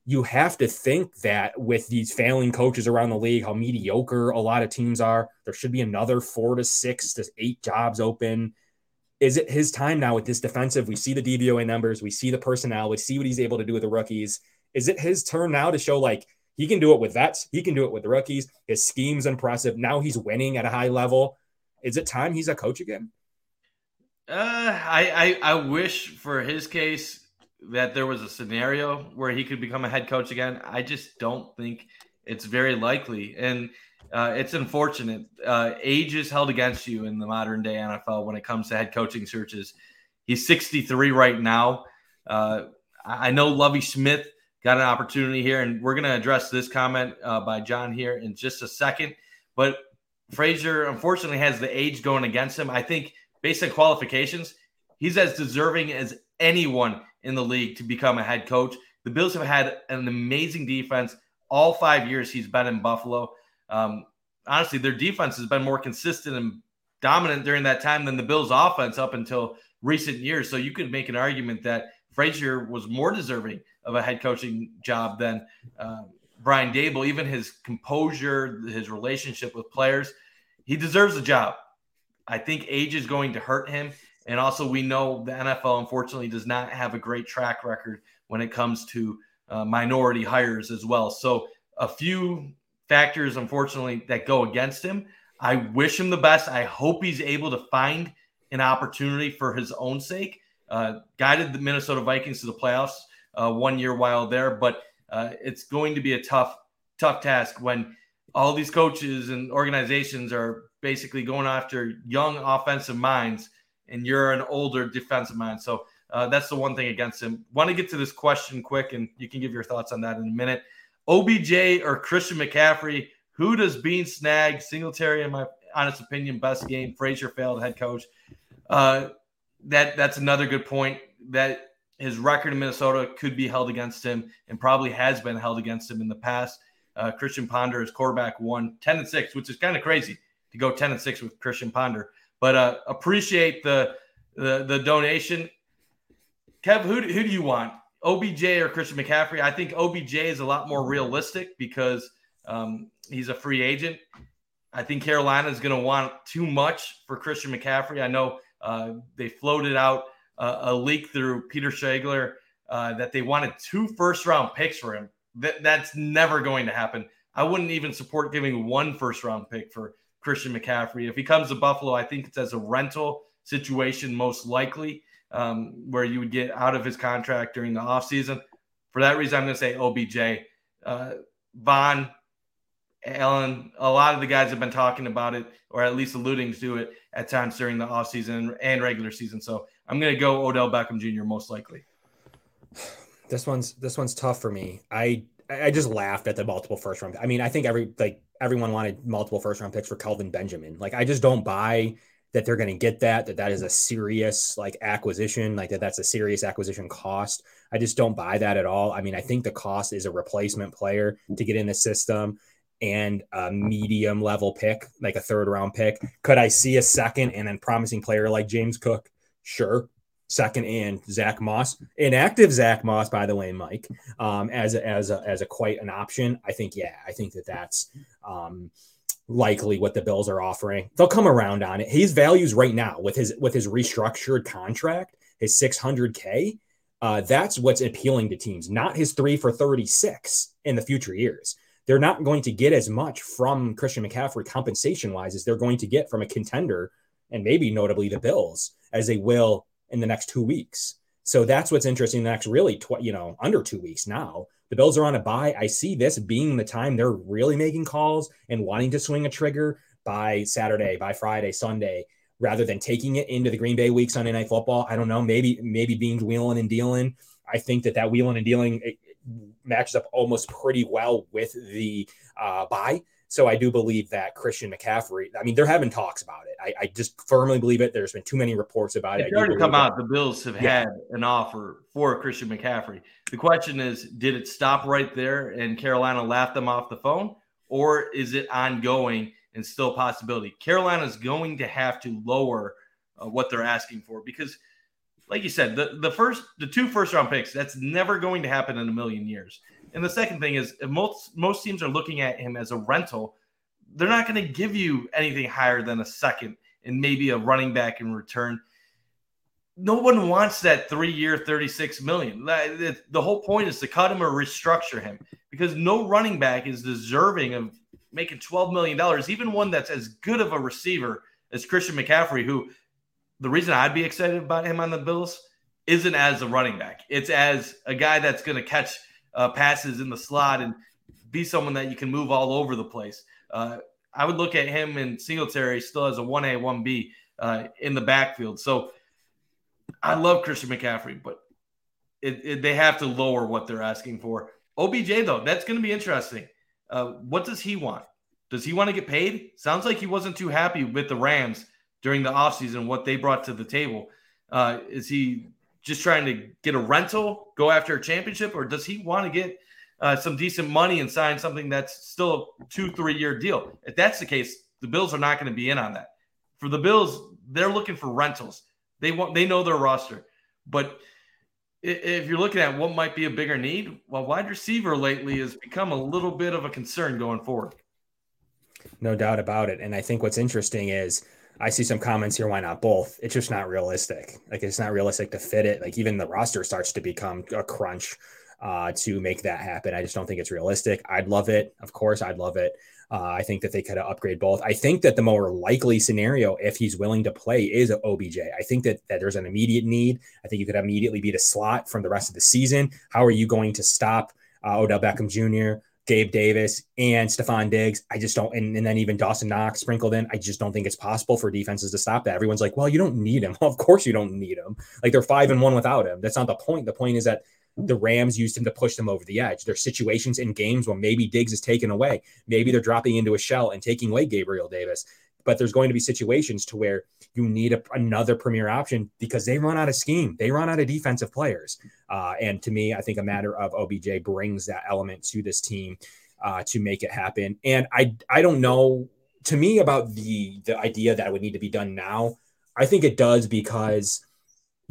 You have to think that with these failing coaches around the league, how mediocre a lot of teams are, there should be another four to six to eight jobs open is it his time now with this defensive? We see the DVOA numbers, we see the personnel, we see what he's able to do with the rookies. Is it his turn now to show like he can do it with vets, he can do it with the rookies? His scheme's impressive. Now he's winning at a high level. Is it time he's a coach again? Uh, I, I I wish for his case that there was a scenario where he could become a head coach again. I just don't think It's very likely, and uh, it's unfortunate. Uh, age is held against you in the modern day NFL when it comes to head coaching searches. He's 63 right now. Uh, I know Lovie Smith got an opportunity here, and we're going to address this comment uh, by John here in just a second. But Frazier, unfortunately, has the age going against him. I think, based on qualifications, he's as deserving as anyone in the league to become a head coach. The Bills have had an amazing defense all five years he's been in Buffalo. Um, honestly, their defense has been more consistent and dominant during that time than the Bills' offense up until recent years. So you could make an argument that Frazier was more deserving of a head coaching job than uh, Brian Daboll. Even his composure, his relationship with players, he deserves a job. I think age is going to hurt him. And also, we know the NFL, unfortunately, does not have a great track record when it comes to uh, minority hires as well. So, a few factors, unfortunately, that go against him. I wish him the best. I hope he's able to find an opportunity for his own sake. Uh, guided the Minnesota Vikings to the playoffs uh, one year while there, but uh, it's going to be a tough, tough task when all these coaches and organizations are basically going after young offensive minds, and you're an older defensive mind. So uh, that's the one thing against him. Want to get to this question quick, and you can give your thoughts on that in a minute. OBJ or Christian McCaffrey? Who does Beane snag? Singletary, in my honest opinion, best game. Frazier failed head coach. Uh, that that's another good point. That his record in Minnesota could be held against him, and probably has been held against him in the past. Uh, Christian Ponder is quarterback one, 10 and 6, which is kind of crazy to go 10 and 6 with Christian Ponder. But uh, appreciate the, the the donation. Kev, who, who do you want? OBJ or Christian McCaffrey? I think OBJ is a lot more realistic because um, he's a free agent. I think Carolina is going to want too much for Christian McCaffrey. I know uh, they floated out uh, a leak through Peter Schrager uh, that they wanted two first round picks for him. That, that's never going to happen. I wouldn't even support giving one first round pick for Christian McCaffrey. If he comes to Buffalo, I think it's as a rental situation, most likely um, where you would get out of his contract during the offseason. For that reason, I'm going to say OBJ. Uh, Von, Allen, a lot of the guys have been talking about it, or at least alluding to it at times during the offseason and regular season. So I'm going to go Odell Beckham Jr. most likely. This one's this one's tough for me. I I just laughed at the multiple first round. I mean, I think every like everyone wanted multiple first round picks for Kelvin Benjamin. Like, I just don't buy that they're going to get that that that is a serious like acquisition like that that's a serious acquisition cost. I just don't buy that at all. I mean i think the cost is a replacement player to get in the system and a medium level pick like a third round pick. Could i see a second and then promising player like james cook? Sure. Second and zach moss inactive zach moss by the way mike um, as a, as a, as a quite an option i think yeah i think that that's um, likely what the Bills are offering. They'll come around on it. His values right now with his with his restructured contract, his 600k, uh, that's what's appealing to teams, not his three for 36 in the future years. They're not going to get as much from Christian McCaffrey compensation wise as they're going to get from a contender, and maybe notably the Bills, as they will in the next two weeks. So that's what's interesting. The next really, tw- you know, under two weeks now the Bills are on a bye. I see this being the time they're really making calls and wanting to swing a trigger by Saturday, by Friday, Sunday, rather than taking it into the Green Bay week Sunday night football. I don't know. Maybe maybe being wheeling and dealing. I think that that wheeling and dealing matches up almost pretty well with the uh, bye. So I do believe that Christian McCaffrey. I mean, they're having talks about it. I, I just firmly believe it. There's been too many reports about it's it. already come out. The Bills have yeah. had an offer for Christian McCaffrey. The question is, did it stop right there and Carolina laughed them off the phone, or is it ongoing and still possibility? Carolina is going to have to lower uh, what they're asking for because, like you said, the the first the two first round picks that's never going to happen in a million years. And the second thing is, most most teams are looking at him as a rental, they're not going to give you anything higher than a second and maybe a running back in return. No one wants that three-year, thirty-six million. The whole point is to cut him or restructure him because no running back is deserving of making twelve million dollars. Even one that's as good of a receiver as Christian McCaffrey, who the reason I'd be excited about him on the Bills isn't as a running back. It's as a guy that's going to catch uh, passes in the slot and be someone that you can move all over the place. Uh, I would look at him and Singletary still as a 1A, 1B uh, in the backfield. So I love Christian McCaffrey, but it, it, they have to lower what they're asking for. OBJ, though, that's going to be interesting. Uh, what does he want? Does he want to get paid? Sounds like he wasn't too happy with the Rams during the offseason, what they brought to the table. Uh, is he just trying to get a rental, go after a championship, or does he want to get uh, some decent money and sign something that's still a two, three year deal? If that's the case, the Bills are not going to be in on that. For the Bills, they're looking for rentals. They want they know their roster, but if you're looking at what might be a bigger need, well, wide receiver lately has become a little bit of a concern going forward. No doubt about it. And I think what's interesting is I see some comments here. Why not both? It's just not realistic. Like it's not realistic to fit it. Like even the roster starts to become a crunch uh, to make that happen. I just don't think it's realistic. I'd love it. Of course, I'd love it. Uh, I think that they could upgrade both. I think that the more likely scenario, if he's willing to play, is OBJ. I think that, that there's an immediate need. I think you could immediately beat a slot from the rest of the season. How are you going to stop uh, Odell Beckham Jr., Gabe Davis and Stefon Diggs. I just don't, and, and, then even Dawson Knox sprinkled in. I just don't think it's possible for defenses to stop that. Everyone's like, well, you don't need him. Well, of course you don't need him. Like they're five and one without him. That's not the point. The point is that the Rams used him to push them over the edge. There's situations in games when maybe Diggs is taken away. Maybe they're dropping into a shell and taking away Gabriel Davis but there's going to be situations to where you need a, another premier option because they run out of scheme, they run out of defensive players. Uh, and to me, I think a matter of OBJ brings that element to this team uh, to make it happen. And I I don't know to me about the the idea that it would need to be done now. I think it does because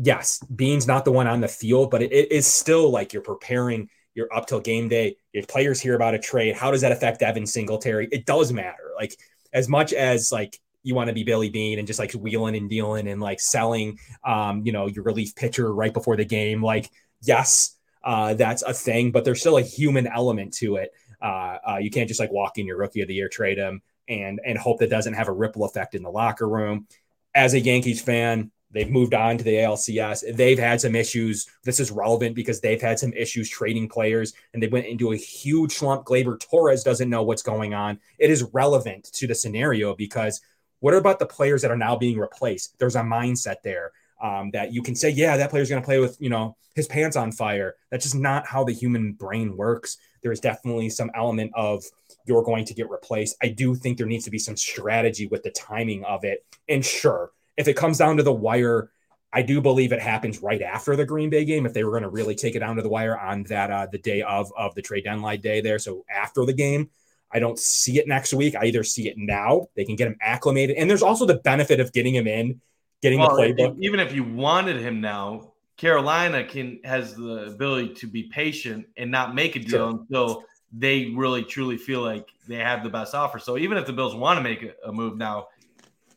yes, Beane's not the one on the field, but it, it is still like you're preparing. You're up till game day. Your players hear about a trade. How does that affect Devin Singletary? It does matter. Like as much as like you want to be Billy Beane and just like wheeling and dealing and like selling, um, you know, your relief pitcher right before the game. Like, yes, uh, that's a thing, but there's still a human element to it. Uh, uh, you can't just like walk in your rookie of the year, trade him, and and hope that doesn't have a ripple effect in the locker room. As a Yankees fan, They've moved on to the ALCS. They've had some issues. This is relevant because they've had some issues trading players and they went into a huge slump. Gleyber Torres doesn't know what's going on. It is relevant to the scenario because what about the players that are now being replaced? There's a mindset there um, that you can say, yeah, that player's going to play with, you know, his pants on fire. That's just not how the human brain works. There is definitely some element of you're going to get replaced. I do think there needs to be some strategy with the timing of it. And sure, if it comes down to the wire, I do believe it happens right after the Green Bay game. If they were going to really take it down to the wire on that uh, the day of of the trade deadline day there, so after the game, I don't see it next week. I either see it now. They can get him acclimated, and there's also the benefit of getting him in, getting well, the playbook. Even if you wanted him now, Carolina can has the ability to be patient and not make a deal sure. until they really truly feel like they have the best offer. So even if the Bills want to make a, a move now,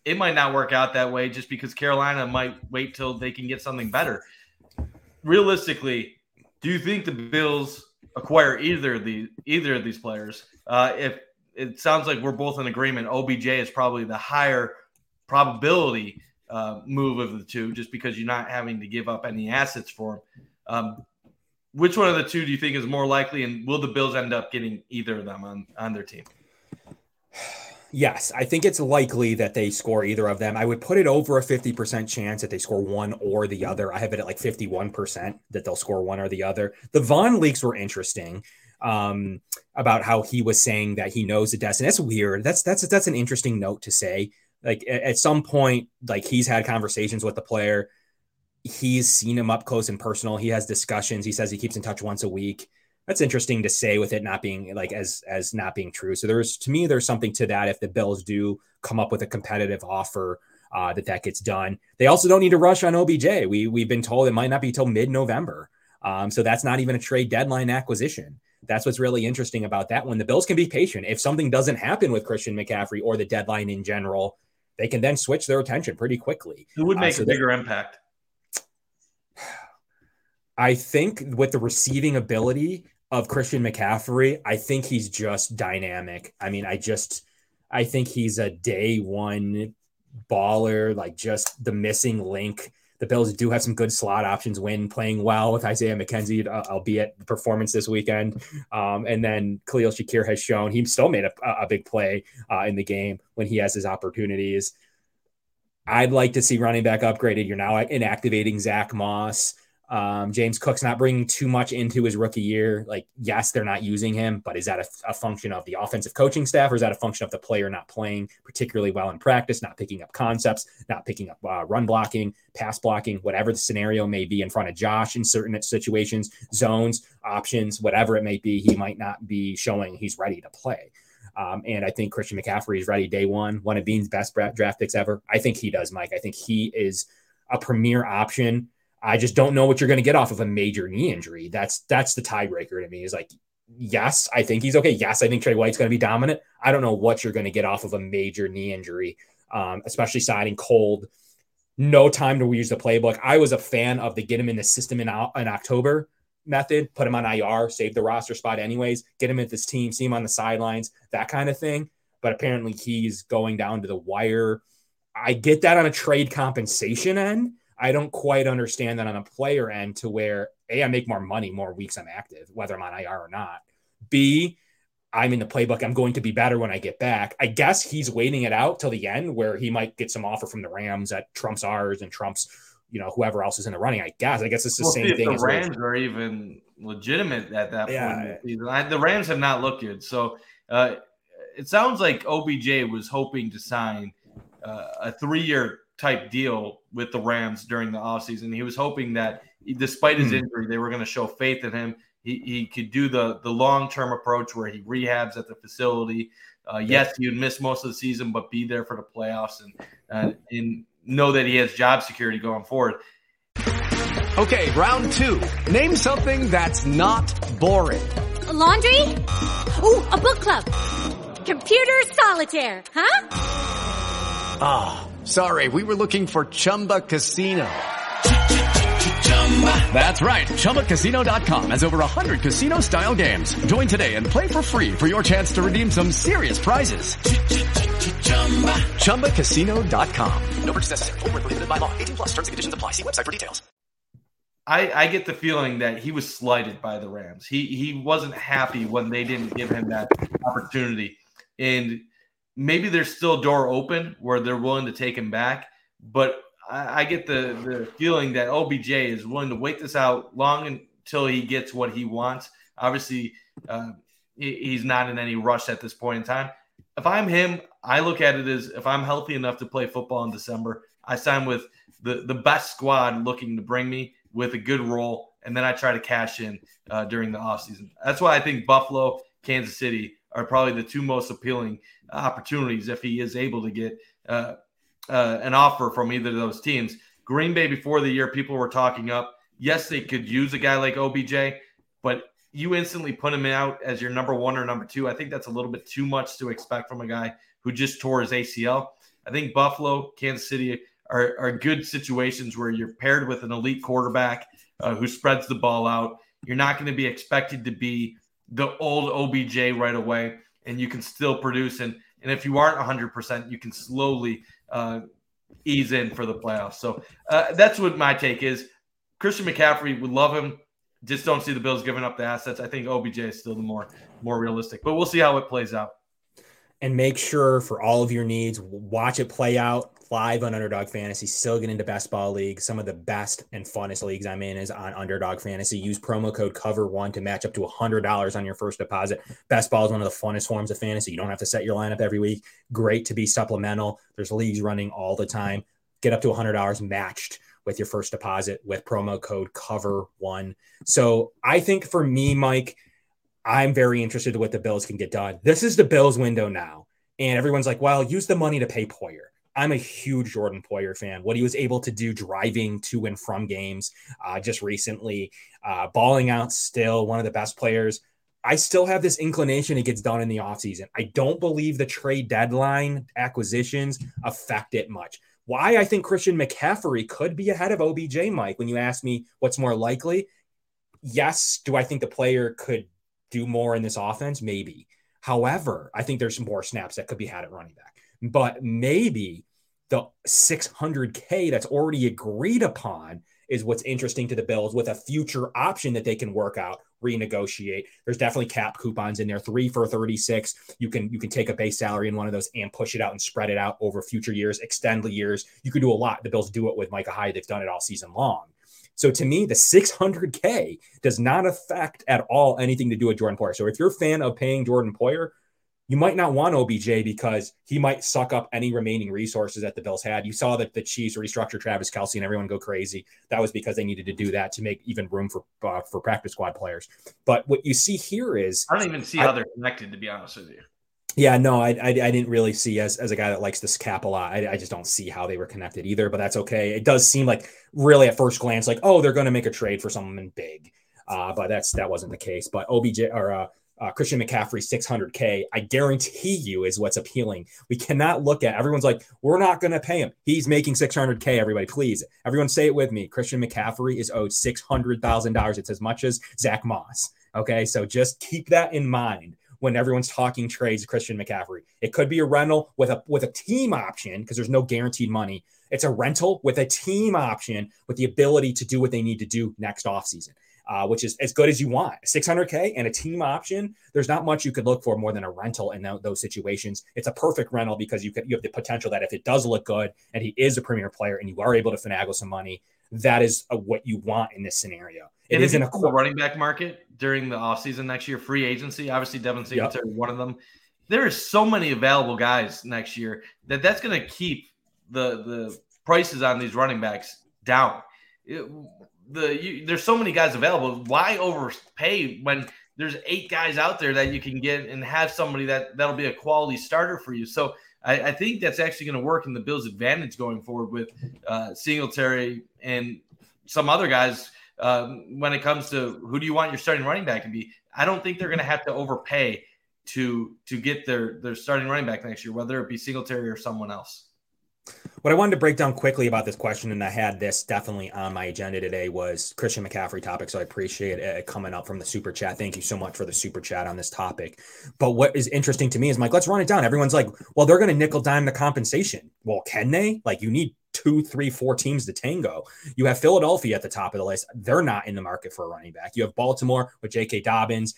it might not work out that way just because Carolina might wait till they can get something better. Realistically, do you think the Bills acquire either of the either of these players? Uh, if it sounds like we're both in agreement, OBJ is probably the higher probability uh, move of the two, just because you're not having to give up any assets for him. Um, which one of the two do you think is more likely, and will the Bills end up getting either of them on on their team? Yes, I think it's likely that they score either of them. I would put it over a 50% chance that they score one or the other. I have it at like 51% that they'll score one or the other. The Von leaks were interesting um, about how he was saying that he knows the destiny. That's weird. That's that's that's an interesting note to say. Like at, at some point, like he's had conversations with the player. He's seen him up close and personal. He has discussions. He says he keeps in touch once a week that's interesting to say with it not being like as as not being true. So there's to me there's something to that if the Bills do come up with a competitive offer uh, that that gets done. They also don't need to rush on OBJ. We we've been told it might not be till mid November. Um, so that's not even a trade deadline acquisition. That's what's really interesting about that one. The Bills can be patient. If something doesn't happen with Christian McCaffrey or the deadline in general, they can then switch their attention pretty quickly. It would uh, make uh, so a bigger impact? I think with the receiving ability of Christian McCaffrey, I think he's just dynamic. I mean, I just I think he's a day one baller, like just the missing link The Bills do have some good slot options when playing well with Isaiah McKenzie, uh, albeit the performance this weekend. Um, and then Khalil Shakir has shown he still made a, a big play uh, in the game when he has his opportunities. I'd like to see running back upgraded. You're now inactivating Zach Moss. Um, James Cook's not bringing too much into his rookie year. Like, yes, they're not using him, but is that a, a, function of the offensive coaching staff or is that a function of the player not playing particularly well in practice, not picking up concepts, not picking up uh, run blocking, pass blocking, whatever the scenario may be in front of Josh in certain situations, zones, options, whatever it may be, he might not be showing he's ready to play. Um, and I think Christian McCaffrey is ready day one, one of Beane's best draft picks ever. I think he does, Mike. I think he is a premier option I just don't know what you're going to get off of a major knee injury. That's that's the tiebreaker to me. Is like, yes, I think he's okay. Yes, I think Tre White's going to be dominant. I don't know what you're going to get off of a major knee injury, um, especially signing cold. No time to use the playbook. I was a fan of the get him in the system in, in October method, put him on IR, save the roster spot anyways, get him at this team, see him on the sidelines, that kind of thing. But apparently he's going down to the wire. I get that on a trade compensation end I don't quite understand that on a player end to where A, I make more money more weeks I'm active, whether I'm on IR or not. B, I'm in the playbook. I'm going to be better when I get back. I guess he's waiting it out till the end where he might get some offer from the Rams that trumps ours and trumps, you know, whoever else is in the running. I guess. I guess it's the we'll same thing. The Rams are even legitimate at that yeah. point. The Rams have not looked good. So uh, it sounds like OBJ was hoping to sign uh, a three year type deal with the Rams during the offseason. He was hoping that despite his mm. injury, they were going to show faith in him. He, he could do the, the long term approach where he rehabs at the facility. Uh, yes, he would miss most of the season, but be there for the playoffs and, uh, and know that he has job security going forward. Okay, round two. Name something that's not boring. A laundry? Ooh, a book club. Computer solitaire, huh? Ah. Sorry, we were looking for Chumba Casino. That's right. ChumbaCasino.com has over 100 casino style games. Join today and play for free for your chance to redeem some serious prizes. ChumbaCasino.com. No purchase necessary. Full prohibited by law. 18 plus terms and conditions apply. See website for details. I, I get the feeling that he was slighted by the Rams. He he wasn't happy when they didn't give him that opportunity. And maybe there's still a door open where they're willing to take him back. But I, I get the, the feeling that OBJ is willing to wait this out long until he gets what he wants. Obviously, uh, he, he's not in any rush at this point in time. If I'm him, I look at it as if I'm healthy enough to play football in December, I sign with the, the best squad looking to bring me with a good role, and then I try to cash in uh, during the offseason. That's why I think Buffalo, Kansas City are probably the two most appealing opportunities if he is able to get uh, uh, an offer from either of those teams. Green Bay before the year, people were talking up. Yes, they could use a guy like OBJ, but you instantly put him out as your number one or number two. I think that's a little bit too much to expect from a guy who just tore his ACL. I think Buffalo, Kansas City are, are good situations where you're paired with an elite quarterback uh, who spreads the ball out. You're not going to be expected to be the old OBJ right away and you can still produce. And and if you aren't 100%, you can slowly uh, ease in for the playoffs. So uh, that's what my take is. Christian McCaffrey would love him. Just don't see the Bills giving up the assets. I think OBJ is still the more more realistic, but we'll see how it plays out. And make sure for all of your needs, watch it play out live on Underdog Fantasy, still get into best ball league. Some of the best and funnest leagues I'm in is on Underdog Fantasy. Use promo code cover one to match up to $100 on your first deposit. Best ball is one of the funnest forms of fantasy. You don't have to set your lineup every week. Great to be supplemental. There's leagues running all the time. Get up to $100 matched with your first deposit with promo code cover one. So I think for me, Mike, I'm very interested in what the Bills can get done. This is the Bills window now. And everyone's like, well, use the money to pay Poyer. I'm a huge Jordan Poyer fan. What he was able to do driving to and from games uh, just recently, uh, balling out still, one of the best players. I still have this inclination it gets done in the offseason. I don't believe the trade deadline acquisitions affect it much. Why I think Christian McCaffrey could be ahead of OBJ, Mike, when you ask me what's more likely. Yes, do I think the player could do more in this offense? Maybe. However, I think there's more snaps that could be had at running back but maybe The 600K that's already agreed upon is what's interesting to the Bills with a future option that they can work out, renegotiate. There's definitely cap coupons in there, three for 36. You can you can take a base salary in one of those and push it out and spread it out over future years, extend the years. You could do a lot. The Bills do it with Micah Hyde. They've done it all season long. So to me, the 600K does not affect at all anything to do with Jordan Poyer. So if you're a fan of paying Jordan Poyer, you might not want OBJ because he might suck up any remaining resources that the Bills had. You saw that the Chiefs restructured Travis Kelce and everyone go crazy. That was because they needed to do that to make even room for uh, for practice squad players. But what you see here is I don't even see I, how they're connected, to be honest with you. Yeah, no, I, I, I didn't really see as as a guy that likes this cap a lot. I, I just don't see how they were connected either. But that's okay. It does seem like really at first glance like oh they're going to make a trade for someone big, uh, but that's that wasn't the case. But OBJ or uh, uh, Christian McCaffrey 600K, I guarantee you is what's appealing. We cannot look at everyone's like, we're not going to pay him. He's making 600K. Everybody, please, everyone say it with me. Christian McCaffrey is owed $600,000. It's as much as Zach Moss. Okay. So just keep that in mind when everyone's talking trades Christian McCaffrey. It could be a rental with a with a team option because there's no guaranteed money. It's a rental with a team option with the ability to do what they need to do next offseason uh, which is as good as you want. 600K and a team option. There's not much you could look for more than a rental in those situations. It's a perfect rental because you could, you have the potential that if it does look good and he is a premier player and you are able to finagle some money, that is a, what you want in this scenario. It and isn't a core running back market during the offseason next year, free agency. Obviously, Devin Singletary, yep. one of them. There are so many available guys next year that that's going to keep the the prices on these running backs down. It, the you, there's so many guys available. Why overpay when there's eight guys out there that you can get and have somebody that that'll be a quality starter for you? So I, I think that's actually going to work in the Bills' advantage going forward with uh, Singletary and some other guys. Um, when it comes to who do you want your starting running back to be, I don't think they're going to have to overpay to to get their their starting running back next year, whether it be Singletary or someone else. What I wanted to break down quickly about this question, and I had this definitely on my agenda today, was Christian McCaffrey topic. So I appreciate it coming up from the super chat. Thank you so much for the super chat on this topic. But what is interesting to me is, Mike, let's run it down. Everyone's like, well, they're going to nickel dime the compensation. Well, can they? Like, you need two, three, four teams to tango. You have Philadelphia at the top of the list. They're not in the market for a running back. You have Baltimore with J.K. Dobbins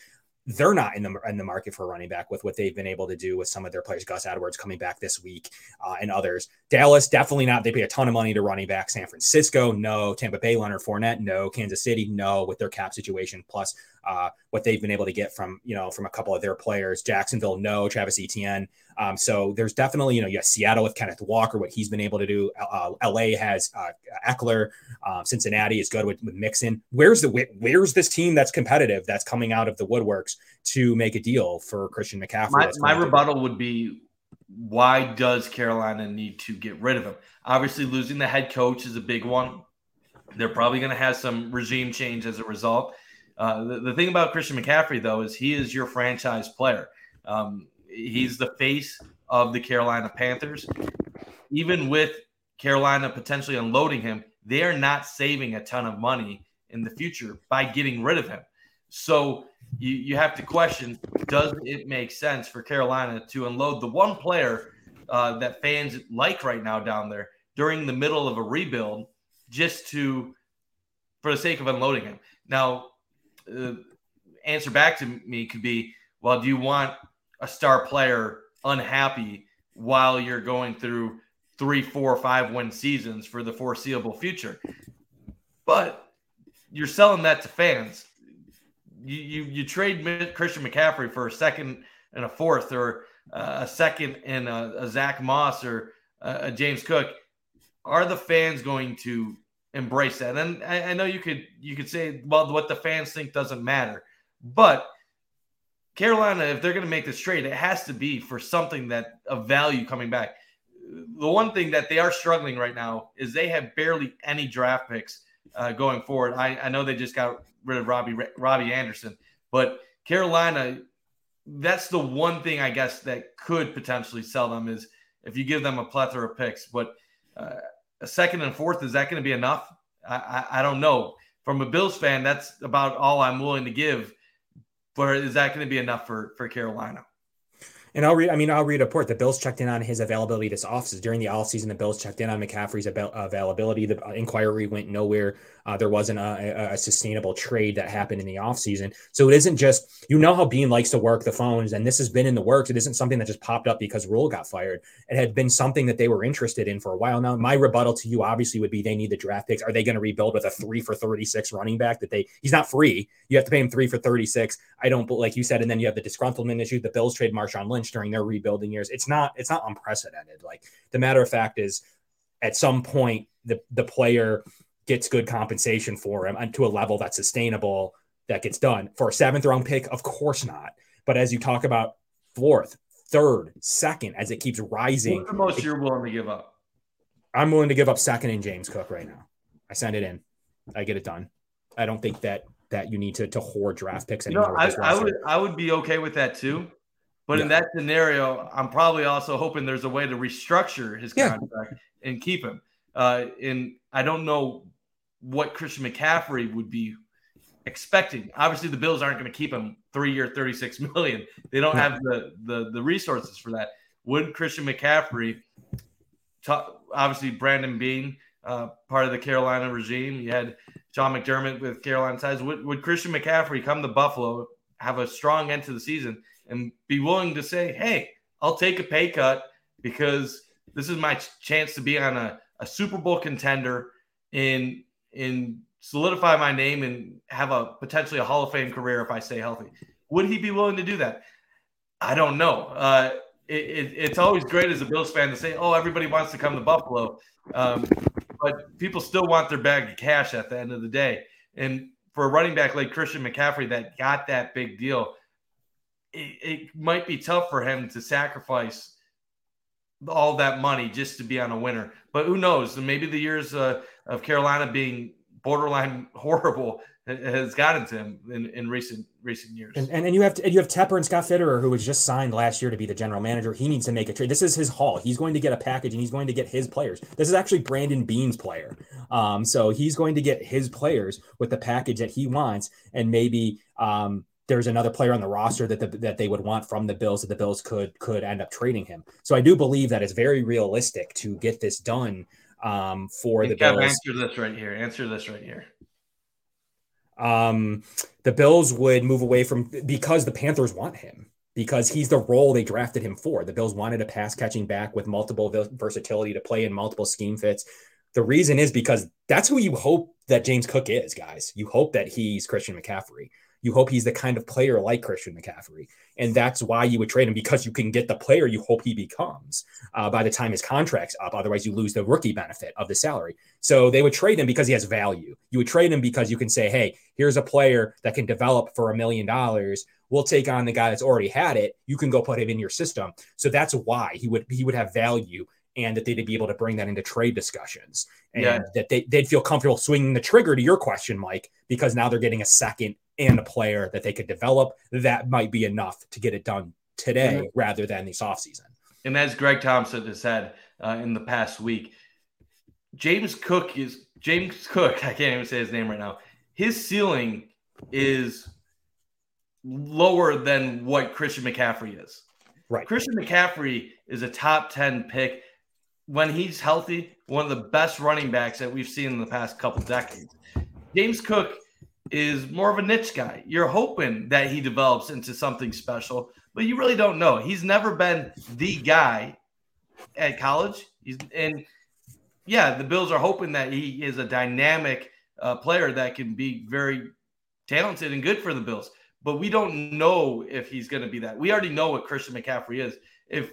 they're not in the in the market for running back with what they've been able to do with some of their players. Gus Edwards coming back this week, uh, and others. Dallas definitely not. They pay a ton of money to running back. San Francisco, no. Tampa Bay, Leonard Fournette, no. Kansas City, no. With their cap situation, plus uh, what they've been able to get from you know from a couple of their players. Jacksonville, no. Travis Etienne. Um, so there's definitely you know yes Seattle with Kenneth Walker, what he's been able to do. Uh, LA has uh, Ekeler. Um, Cincinnati is good with, with Mixon. Where's the where's this team that's competitive that's coming out of the woodworks to make a deal for Christian McCaffrey? My, my rebuttal would be why does Carolina need to get rid of him? Obviously, losing the head coach is a big one. They're probably going to have some regime change as a result. Uh, the, the, thing about Christian McCaffrey, though, is he is your franchise player. Um, he's the face of the Carolina Panthers. Even with Carolina potentially unloading him, they are not saving a ton of money in the future by getting rid of him. So you, you have to question does it make sense for Carolina to unload the one player uh, that fans like right now down there during the middle of a rebuild just to for the sake of unloading him? Now, uh, answer back to me could be well, do you want a star player unhappy while you're going through three, four, five win seasons for the foreseeable future? But you're selling that to fans you, you you trade Christian McCaffrey for a second and a fourth, or uh, a second and a, a Zach Moss or a, a, James Cook, are the fans going to embrace that? And I, I know you could you could say, well, what the fans think doesn't matter, but Carolina, if they're going to make this trade, it has to be for something that of value coming back. The one thing that they are struggling right now is they have barely any draft picks uh, going forward. I, I know they just got rid of Robbie Robbie Anderson, but Carolina, that's the one thing I guess that could potentially sell them is if you give them a plethora of picks. But uh, a second and fourth is that going to be enough? I, I, I don't know. From a Bills fan, that's about all I'm willing to give. But is that going to be enough for for Carolina? And I'll read, I mean, I'll read a report. The Bills checked in on his availability this offseason. During the offseason, the Bills checked in on McCaffrey's availability. The uh, inquiry went nowhere. Uh, there wasn't a, a, sustainable trade that happened in the offseason. So it isn't just, you know, how Beane likes to work the phones, and this has been in the works. It isn't something that just popped up because Rhule got fired. It had been something that they were interested in for a while now. My rebuttal to you obviously would be they need the draft picks. Are they going to rebuild with a three for 36 running back that they, he's not free. You have to pay him three for 36. I don't, like you said, and then you have the disgruntlement issue. The Bills trade Marshawn Lynch during their rebuilding years. It's not, it's not unprecedented. Like the matter of fact is at some point, the, the player gets good compensation for him and to a level that's sustainable that gets done. For a seventh round pick, of course not. But as you talk about fourth, third, second, as it keeps rising, what's the most it, you're willing to give up? I'm willing to give up second in James Cook right now. I send it in. I get it done. I don't think that that you need to to hoard draft picks anymore. No, I, I, would I would be okay with that too. But yeah. in that scenario, I'm probably also hoping there's a way to restructure his yeah. contract and keep him. Uh, and I don't know what Christian McCaffrey would be expecting. Obviously, the Bills aren't going to keep him three year, 36 million. They don't have the, the, the resources for that. Would Christian McCaffrey, obviously, Brandon Beane, uh, part of the Carolina regime, you had John McDermott with Carolina ties. Would, would Christian McCaffrey come to Buffalo, have a strong end to the season, and be willing to say, hey, I'll take a pay cut because this is my chance to be on a, a Super Bowl contender in and solidify my name and have a potentially a Hall of Fame career if I stay healthy. Would he be willing to do that? I don't know. Uh, it, it, it's always great as a Bills fan to say, "Oh, everybody wants to come to Buffalo," um, but people still want their bag of cash at the end of the day. And for a running back like Christian McCaffrey that got that big deal, it, it might be tough for him to sacrifice all that money just to be on a winner. But who knows? Maybe the years uh, of Carolina being borderline horrible has gotten to him in, in recent recent years. And, and, and you have to, you have Tepper and Scott Fitterer, who was just signed last year to be the general manager. He needs to make a trade. This is his haul. He's going to get a package and he's going to get his players. This is actually Brandon Beane's player. Um, so he's going to get his players with the package that he wants, and maybe um, there's another player on the roster that the, that they would want from the Bills that the Bills could could end up trading him. So I do believe that it's very realistic to get this done um, for the Bills. Answer this right here. Answer this right here. Um, the Bills would move away from because the Panthers want him because he's the role they drafted him for. The Bills wanted a pass catching back with multiple versatility to play in multiple scheme fits. The reason is because that's who you hope that James Cook is, guys. You hope that he's Christian McCaffrey. You hope he's the kind of player like Christian McCaffrey. And that's why you would trade him because you can get the player you hope he becomes uh, by the time his contract's up. Otherwise, you lose the rookie benefit of the salary. So they would trade him because he has value. You would trade him because you can say, hey, here's a player that can develop for a million dollars. We'll take on the guy that's already had it. You can go put him in your system. So that's why he would he would have value and that they'd be able to bring that into trade discussions and yeah. that they, they'd feel comfortable swinging the trigger to your question, Mike, because now they're getting a second and a player that they could develop, that might be enough to get it done today mm-hmm. rather than this offseason. And as Greg Thompson has said uh, in the past week, James Cook is James Cook. I can't even say his name right now. His ceiling is lower than what Christian McCaffrey is. Right. Christian McCaffrey is a top 10 pick when he's healthy, one of the best running backs that we've seen in the past couple decades. James Cook is more of a niche guy. You're hoping that he develops into something special, but you really don't know. He's never been the guy at college. He's and yeah, the Bills are hoping that he is a dynamic uh, player that can be very talented and good for the Bills. But we don't know if he's going to be that. We already know what Christian McCaffrey is. If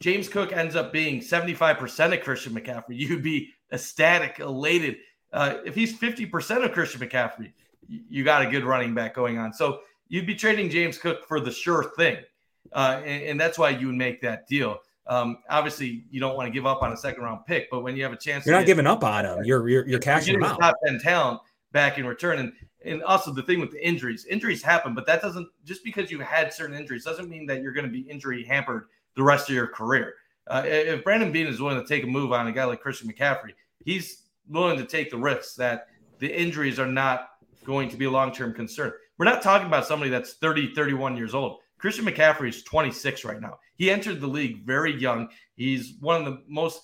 James Cook ends up being 75% of Christian McCaffrey, you'd be ecstatic, elated. Uh, if he's 50% of Christian McCaffrey, you got a good running back going on. So you'd be trading James Cook for the sure thing. Uh, and, and, that's why you would make that deal. Um, obviously, you don't want to give up on a second round pick, but when you have a chance, you're not get, giving up on him. You're you're, you're cashing you're him out. Top ten talent back in return, and and also the thing with the injuries, injuries happen, but that doesn't just because you had certain injuries doesn't mean that you're going to be injury hampered the rest of your career. Uh, if Brandon Beane is willing to take a move on a guy like Christian McCaffrey, he's willing to take the risks that the injuries are not going to be a long term concern. We're not talking about somebody that's 30, 31 years old. Christian McCaffrey is 26 right now. He entered the league very young. He's one of the most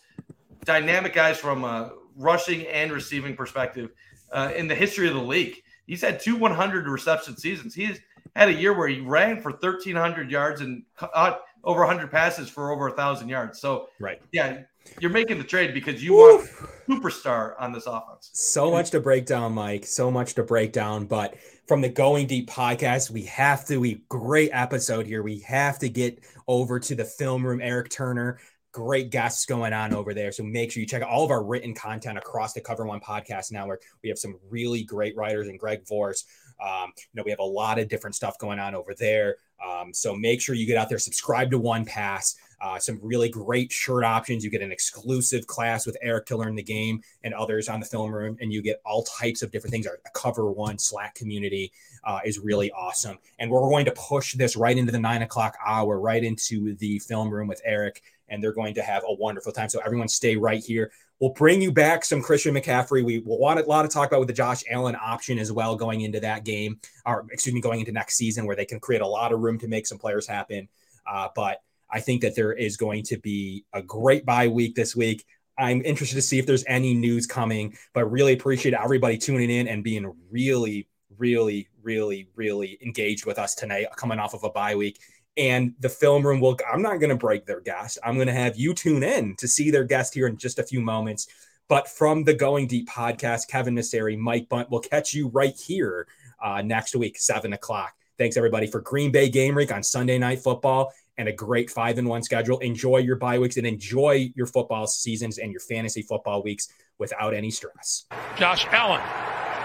dynamic guys from a rushing and receiving perspective uh, in the history of the league. He's had two 100 reception seasons. He's had a year where he ran for 1,300 yards and caught over 100 passes for over a thousand yards. So, right, yeah, you're making the trade because you want superstar on this offense. So much to break down, Mike. So much to break down. But from the Going Deep podcast, we have to. We great episode here. We have to get over to the film room. Eric Turner, great guests going on over there. So make sure you check out all of our written content across the Cover One podcast network. We have some really great writers and Greg Vorse. Um, you know, we have a lot of different stuff going on over there. Um, so make sure you get out there, subscribe to One Pass. Uh, some really great shirt options. You get an exclusive class with Eric to learn the game and others on the film room, and you get all types of different things. Our Cover One Slack community uh, is really awesome, and we're going to push this right into the nine o'clock hour, right into the film room with Eric, and they're going to have a wonderful time. So everyone, stay right here. We'll bring you back some Christian McCaffrey. We will want a lot to talk about with the Josh Allen option as well going into that game, or excuse me, going into next season where they can create a lot of room to make some players happen. Uh, but I think that there is going to be a great bye week this week. I'm interested to see if there's any news coming, but really appreciate everybody tuning in and being really, really, really, really engaged with us tonight, coming off of a bye week. And the film room will, I'm not going to break their guest. I'm going to have you tune in to see their guest here in just a few moments. But from the Going Deep podcast, Kevin Nasseri, Mike Bunt will catch you right here uh, next week, seven o'clock. Thanks everybody for Green Bay Game Week on Sunday Night Football and a great five and one schedule. Enjoy your bye weeks and enjoy your football seasons and your fantasy football weeks without any stress. Josh Allen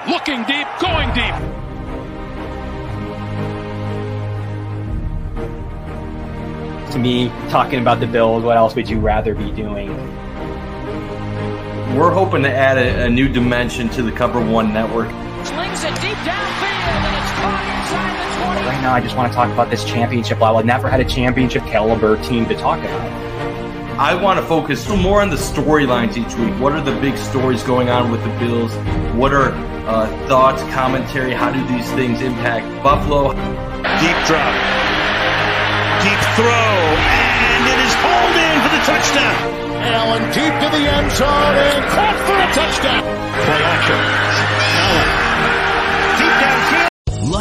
looking deep, going deep. To me, talking about the Bills, what else would you rather be doing? We're hoping to add a, a new dimension to the Cover One network. Slings it deep downfield, the 20. Right now, I just want to talk about this championship level. I've never had a championship caliber team to talk about. I want to focus more on the storylines each week. What are the big stories going on with the Bills? What are uh, thoughts, commentary? How do these things impact Buffalo? Deep drop. Deep throw. And it is hauled in for the touchdown. Allen deep to the end zone and caught for a touchdown. Play action.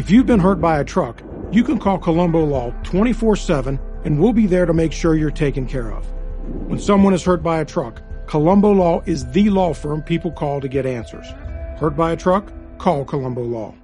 If you've been hurt by a truck, you can call Colombo Law 24-7 and we'll be there to make sure you're taken care of. When someone is hurt by a truck, Colombo Law is the law firm people call to get answers. Hurt by a truck? Call Colombo Law.